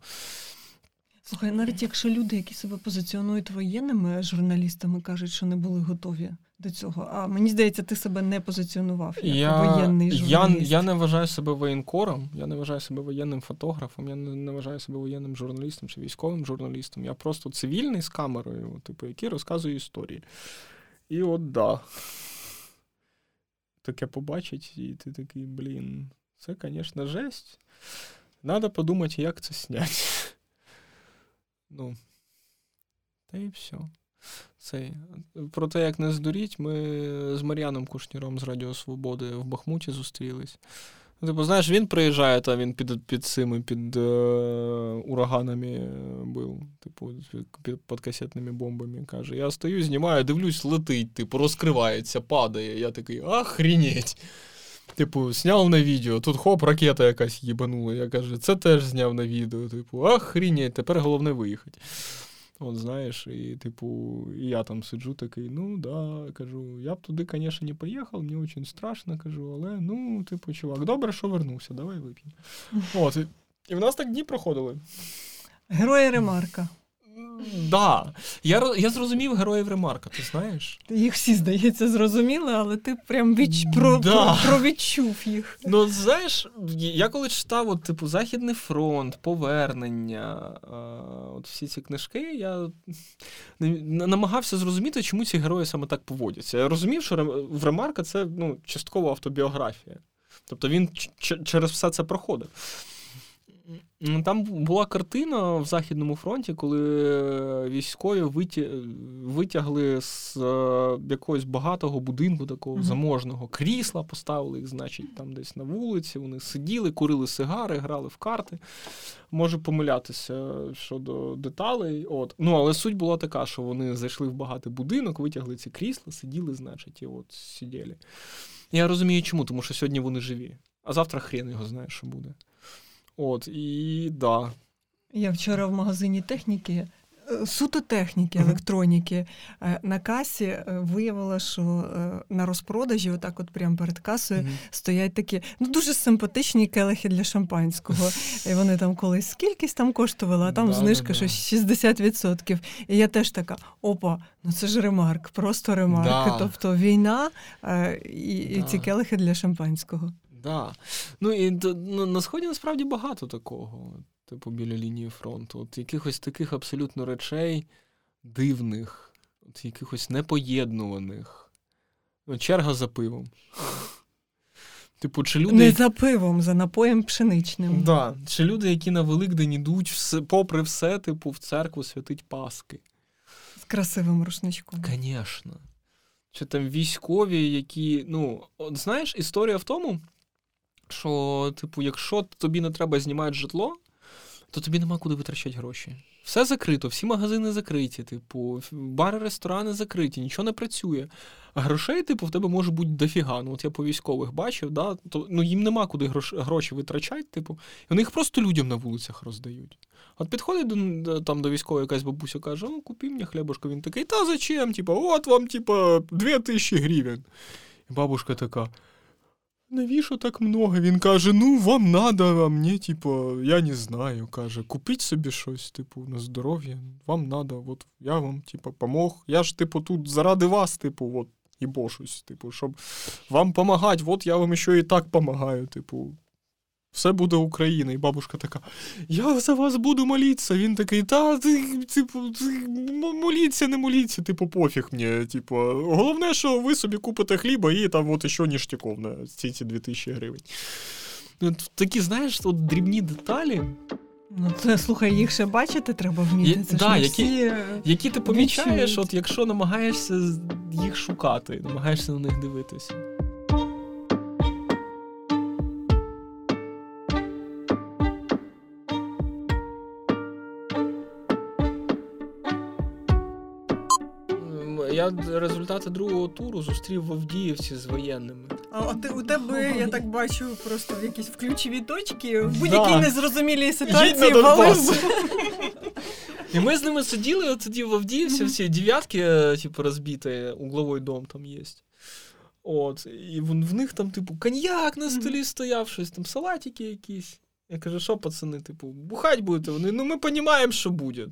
Слухай, навіть якщо люди, які себе позиціонують воєнними журналістами, кажуть, що не були готові до цього. А мені здається, ти себе не позиціонував як я, воєнний журналіст. Я я не вважаю себе воєнкором, я не вважаю себе воєнним фотографом, я не, не вважаю себе воєнним журналістом чи військовим журналістом. Я просто цивільний з камерою, типу, який розказує історії. І от да. Таке побачить, і ти такий, блін, це, звісно, жесть. Надо подумати, як це зняти. Ну, та і все. Цей. Про те, як не здуріть, ми з Мар'яном Кушніром з Радіо Свободи в Бахмуті зустрілись. Ну, типу, знаєш, він приїжджає, там він під під цими під е, ураганами був, типу, під, під касетними бомбами. Каже: Я стою, знімаю, дивлюсь, летить, типу, розкривається, падає. Я такий, охренеть. Типу, зняв на відео, тут хоп, ракета якась їбанула. Я кажу, це теж зняв на відео. Типу, охренеть, тепер головне виїхати. От знаєш, і типу, і я там сиджу такий, ну да, кажу, я б туди, звісно, не поїхав, мені дуже страшно, кажу, але ну, типу, чувак, добре, що вернувся, давай вип'ємо. От, і в нас так дні проходили. Герої ремарка. Да. Я я зрозумів героїв ремарка, ти знаєш? Їх всі, здається, зрозуміли, але ти прям відч... про, да. про, провідчув їх. Ну, знаєш, я коли читав, от, типу, Західний фронт, повернення, а, от всі ці книжки, я намагався зрозуміти, чому ці герої саме так поводяться. Я розумів, що в ремарка це ну, частково автобіографія. Тобто він ч- через все це проходив. Там була картина в Західному фронті, коли е, військові витягли з е, якогось багатого будинку, такого uh-huh. заможного крісла, поставили їх, значить, там десь на вулиці. Вони сиділи, курили сигари, грали в карти. Можу помилятися щодо деталей. От. Ну, Але суть була така, що вони зайшли в багатий будинок, витягли ці крісла, сиділи, значить, і от сиділи. Я розумію, чому, тому що сьогодні вони живі, а завтра хрен його знає, що буде. От, і да. Я вчора в магазині техніки Е, суто техніки, електроніки. Е, на касі е, виявила, що на розпродажі, отак, от прямо перед касою, mm-hmm. стоять такі ну дуже симпатичні келихи для шампанського. [laughs] І вони там колись скількись там коштували, а там да, знижка да, щось 60%. І я теж така: опа, ну це ж ремарк, просто ремарк. Тобто війна і, і ці келихи для шампанського. Да. Ну і ну, на сході насправді багато такого типу, біля лінії фронту. От якихось таких абсолютно речей дивних, от якихось непоєднуваних. От черга за пивом. [laughs] Типу, чи люди... Не за пивом, за напоєм пшеничним. Да. Чи люди, які на Великдень ідуть, все, попри все, типу, в церкву святить Паски. З красивим рушничком. Звісно. Чи там військові, які. Ну, от знаєш, історія в тому, що, типу, якщо тобі не треба знімати житло, то тобі нема куди витрачати гроші. Все закрито, всі магазини закриті, типу, бари, ресторани закриті, нічого не працює. А грошей, типу, в тебе може бути дофіга. Ну, от я по військових бачив, да, то ну, їм нема куди грош, гроші витрачати, типу, і вони їх просто людям на вулицях роздають. От підходить до там до військової якась бабуся каже: ну, купи мені хлібушку. Він такий, та зачем? Типу, от вам, типу, 2000 гривень. І бабушка така навіщо так много? Він каже: ну, вам надо, а мені, типу, я не знаю. Каже, купіть собі щось, типу, на здоров'я, вам надо, от я вам, типу, помог. Я ж, типу, тут заради вас, типу, от, і бошусь, типу, щоб вам допомагати, от я вам ще і так допомагаю, типу все буде Україна. І бабушка така: Я за вас буду молитися. Він такий, та типу, моліться, не моліться, типу, пофіг мені. Типу, головне, що ви собі купите хліба і там от ще ніштяков на ці ці 2000 гривень. Такі, знаєш, от дрібні деталі. Ну, це слухай, їх ще бачити треба вміти. Це да, ж які, всі які ти помічаєш, от якщо намагаєшся їх шукати, намагаєшся на них дивитися. Я результати другого туру зустрів в Авдіївці з воєнними. А ти у тебе, я так бачу, просто в якісь включові точки в будь-якій да. незрозумілій ситуації валив. І ми з ними сиділи, от тоді в Авдіївці, всі дев'ятки, е, типу, розбиті, угловий дом там є. От, І в них там, типу, коньяк на столі стояв, щось там, салатики якісь. Я кажу, що, пацани, типу, бухать будете? Вони, ну ми розуміємо, що буде.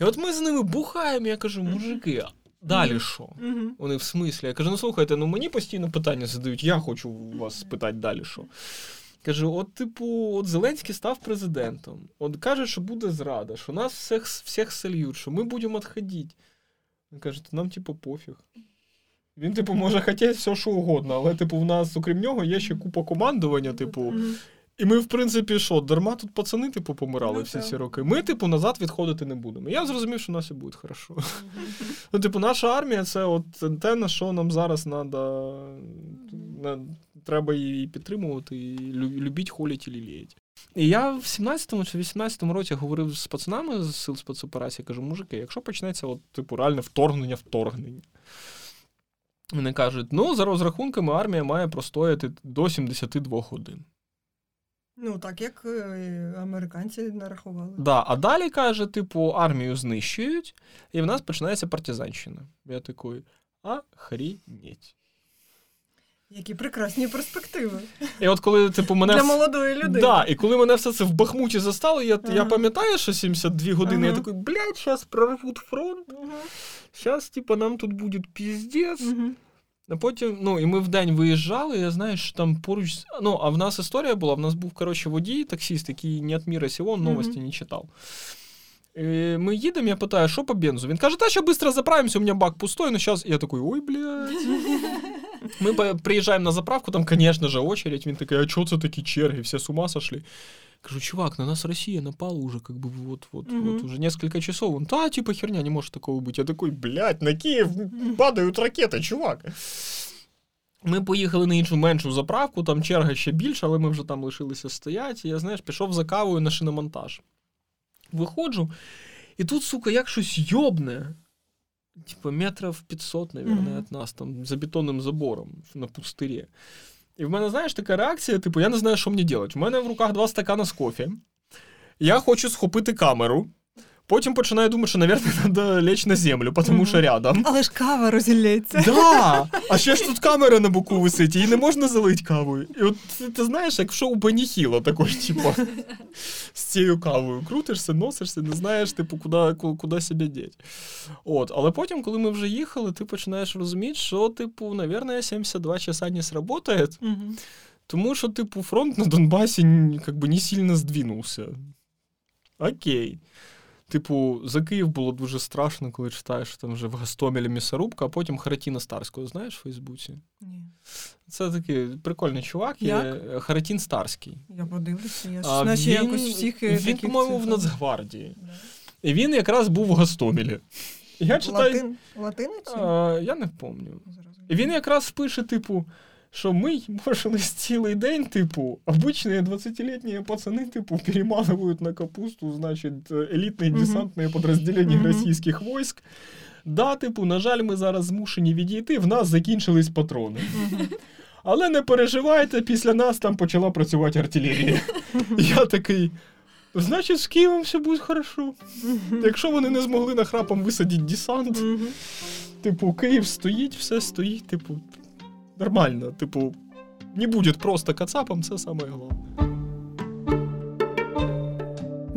І от ми з ними бухаємо, я кажу, мужики, Далі що? Mm-hmm. Вони в смислі. Я кажу, ну слухайте, ну мені постійно питання задають, я хочу вас спитати далі що. Кажу, от, типу, от Зеленський став президентом. От каже, що буде зрада, що нас всіх всіх сольють, що ми будемо відходити. Він каже, нам, типу, пофіг. Він, типу, може хотіти все, що угодно, але, типу, в нас, окрім нього, є ще купа командування, типу. Mm-hmm. І ми, в принципі, що, дарма тут пацани, типу, помирали ну, всі ці роки. Ми, типу, назад відходити не будемо. Я зрозумів, що у нас і буде хорошо. [laughs] Ну, типу, наша армія це от те, на що нам зараз надо, треба її підтримувати, і любіть, холіть і ліліять. І я в 17-му чи 18-му році говорив з пацанами з сил спецоперації, кажу, мужики, якщо почнеться, от, типу, реальне вторгнення, вторгнення. Вони кажуть, ну, за розрахунками, армія має простояти до 72 годин. Ну, так як е, американці нарахували. Да, А далі каже, типу, армію знищують, і в нас починається партизанщина. Я такий, охрінеть. Які прекрасні перспективи. І от коли, типу, мене... Для молодої людини. Да, І коли мене все це в Бахмуті застало, я ага. я пам'ятаю, що 72 години, ага. я такий, блядь, зараз прорвуть фронт. Зараз, ага. типу, нам тут буде піздець. А потім, ну, і ми в день виїжджали, я знаю, що там поруч. Ну, а в нас історія була, в нас був, коротше, водій, таксист, який не от міра сього, новості mm-hmm. не читав. І Ми їдемо, я питаю, що по бензу? Він каже, та що швидко заправимося, у мене бак пустой, ну зараз. Я такий, ой, блядь. [laughs] Ми приїжджаємо на заправку, там, звісно ж, очередь. Він такий, а чого це такі черги, всі з ума сошли. Кажу, чувак, на нас Россия напала уже как бы вот, вот, угу. вот уже несколько часов. Он, да, типа херня, не может такого быть. Я такой, блядь, на Київ падають ракети, чувак. Ми поїхали на іншу меншу заправку, там черга ще більша, але ми вже там лишилися стояти. Я, знаєш, пішов за кавою на шиномонтаж. Виходжу, і тут, сука, як щось йобне. Типа метрів 500, наверное, від нас, там, за бетонним забором на пустирі. І в мене, знаєш, така реакція, типу, я не знаю, що мені робити. У мене в руках два стакана з кофе. Я хочу схопити камеру. Потім починаю думати, що, мабуть, треба [laughs] лечь на землю, тому що рядом. Але ж кава розілється. Да! А ще ж тут камера на боку висить, її не можна залити кавою. І от ти, ти знаєш, як в шоу Беніхіло також, типу, з цією кавою. Крутишся, носишся, не знаєш, типу, куди, куди себе діть. От, але потім, коли ми вже їхали, ти починаєш розуміти, що, типу, наверное, 72 часа не сработає. Тому що, типу, фронт на Донбасі бы, не сильно здвинувся. Окей. Типу, за Київ було дуже страшно, коли читаєш що там вже в Гастомелі місорубка, а потім Харатіна Старського, знаєш в Фейсбуці? Ні. Це такий прикольний чувак, є Харатін Старський. Я подивлюся, я а наче якось всіх. Він, таких по-моєму, в Нацгвардії. Да. І він якраз був в Гастомелі. Я читаю... Латин... Латинець? Я не пам'ятаю. І він якраз пише, типу що ми морщились цілий день, типу, обычные 20-летние пацаны, типу, перемалывают на капусту, значить, елітні десантні підрозділення mm-hmm. російських войск. Да, типу, на жаль, ми зараз змушені відійти, в нас закінчились патрони. Mm-hmm. Але не переживайте, після нас там почала працювати артилерія. Я такий. Значить, з Києвом все буде хорошо. Якщо вони не змогли нахрапом висадити десант, типу, Київ стоїть, все стоїть, типу, нормально. Типу, не буде просто кацапом, це саме головне.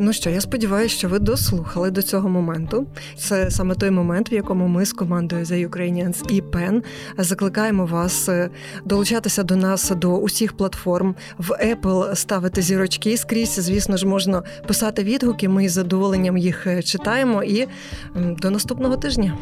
Ну що, я сподіваюся, що ви дослухали до цього моменту. Це саме той момент, в якому ми з командою The Ukrainians і PEN закликаємо вас е, долучатися до нас до усіх платформ в Apple ставити зірочки скрізь. Звісно ж, можна писати відгуки. Ми з задоволенням їх е, читаємо. І до наступного тижня.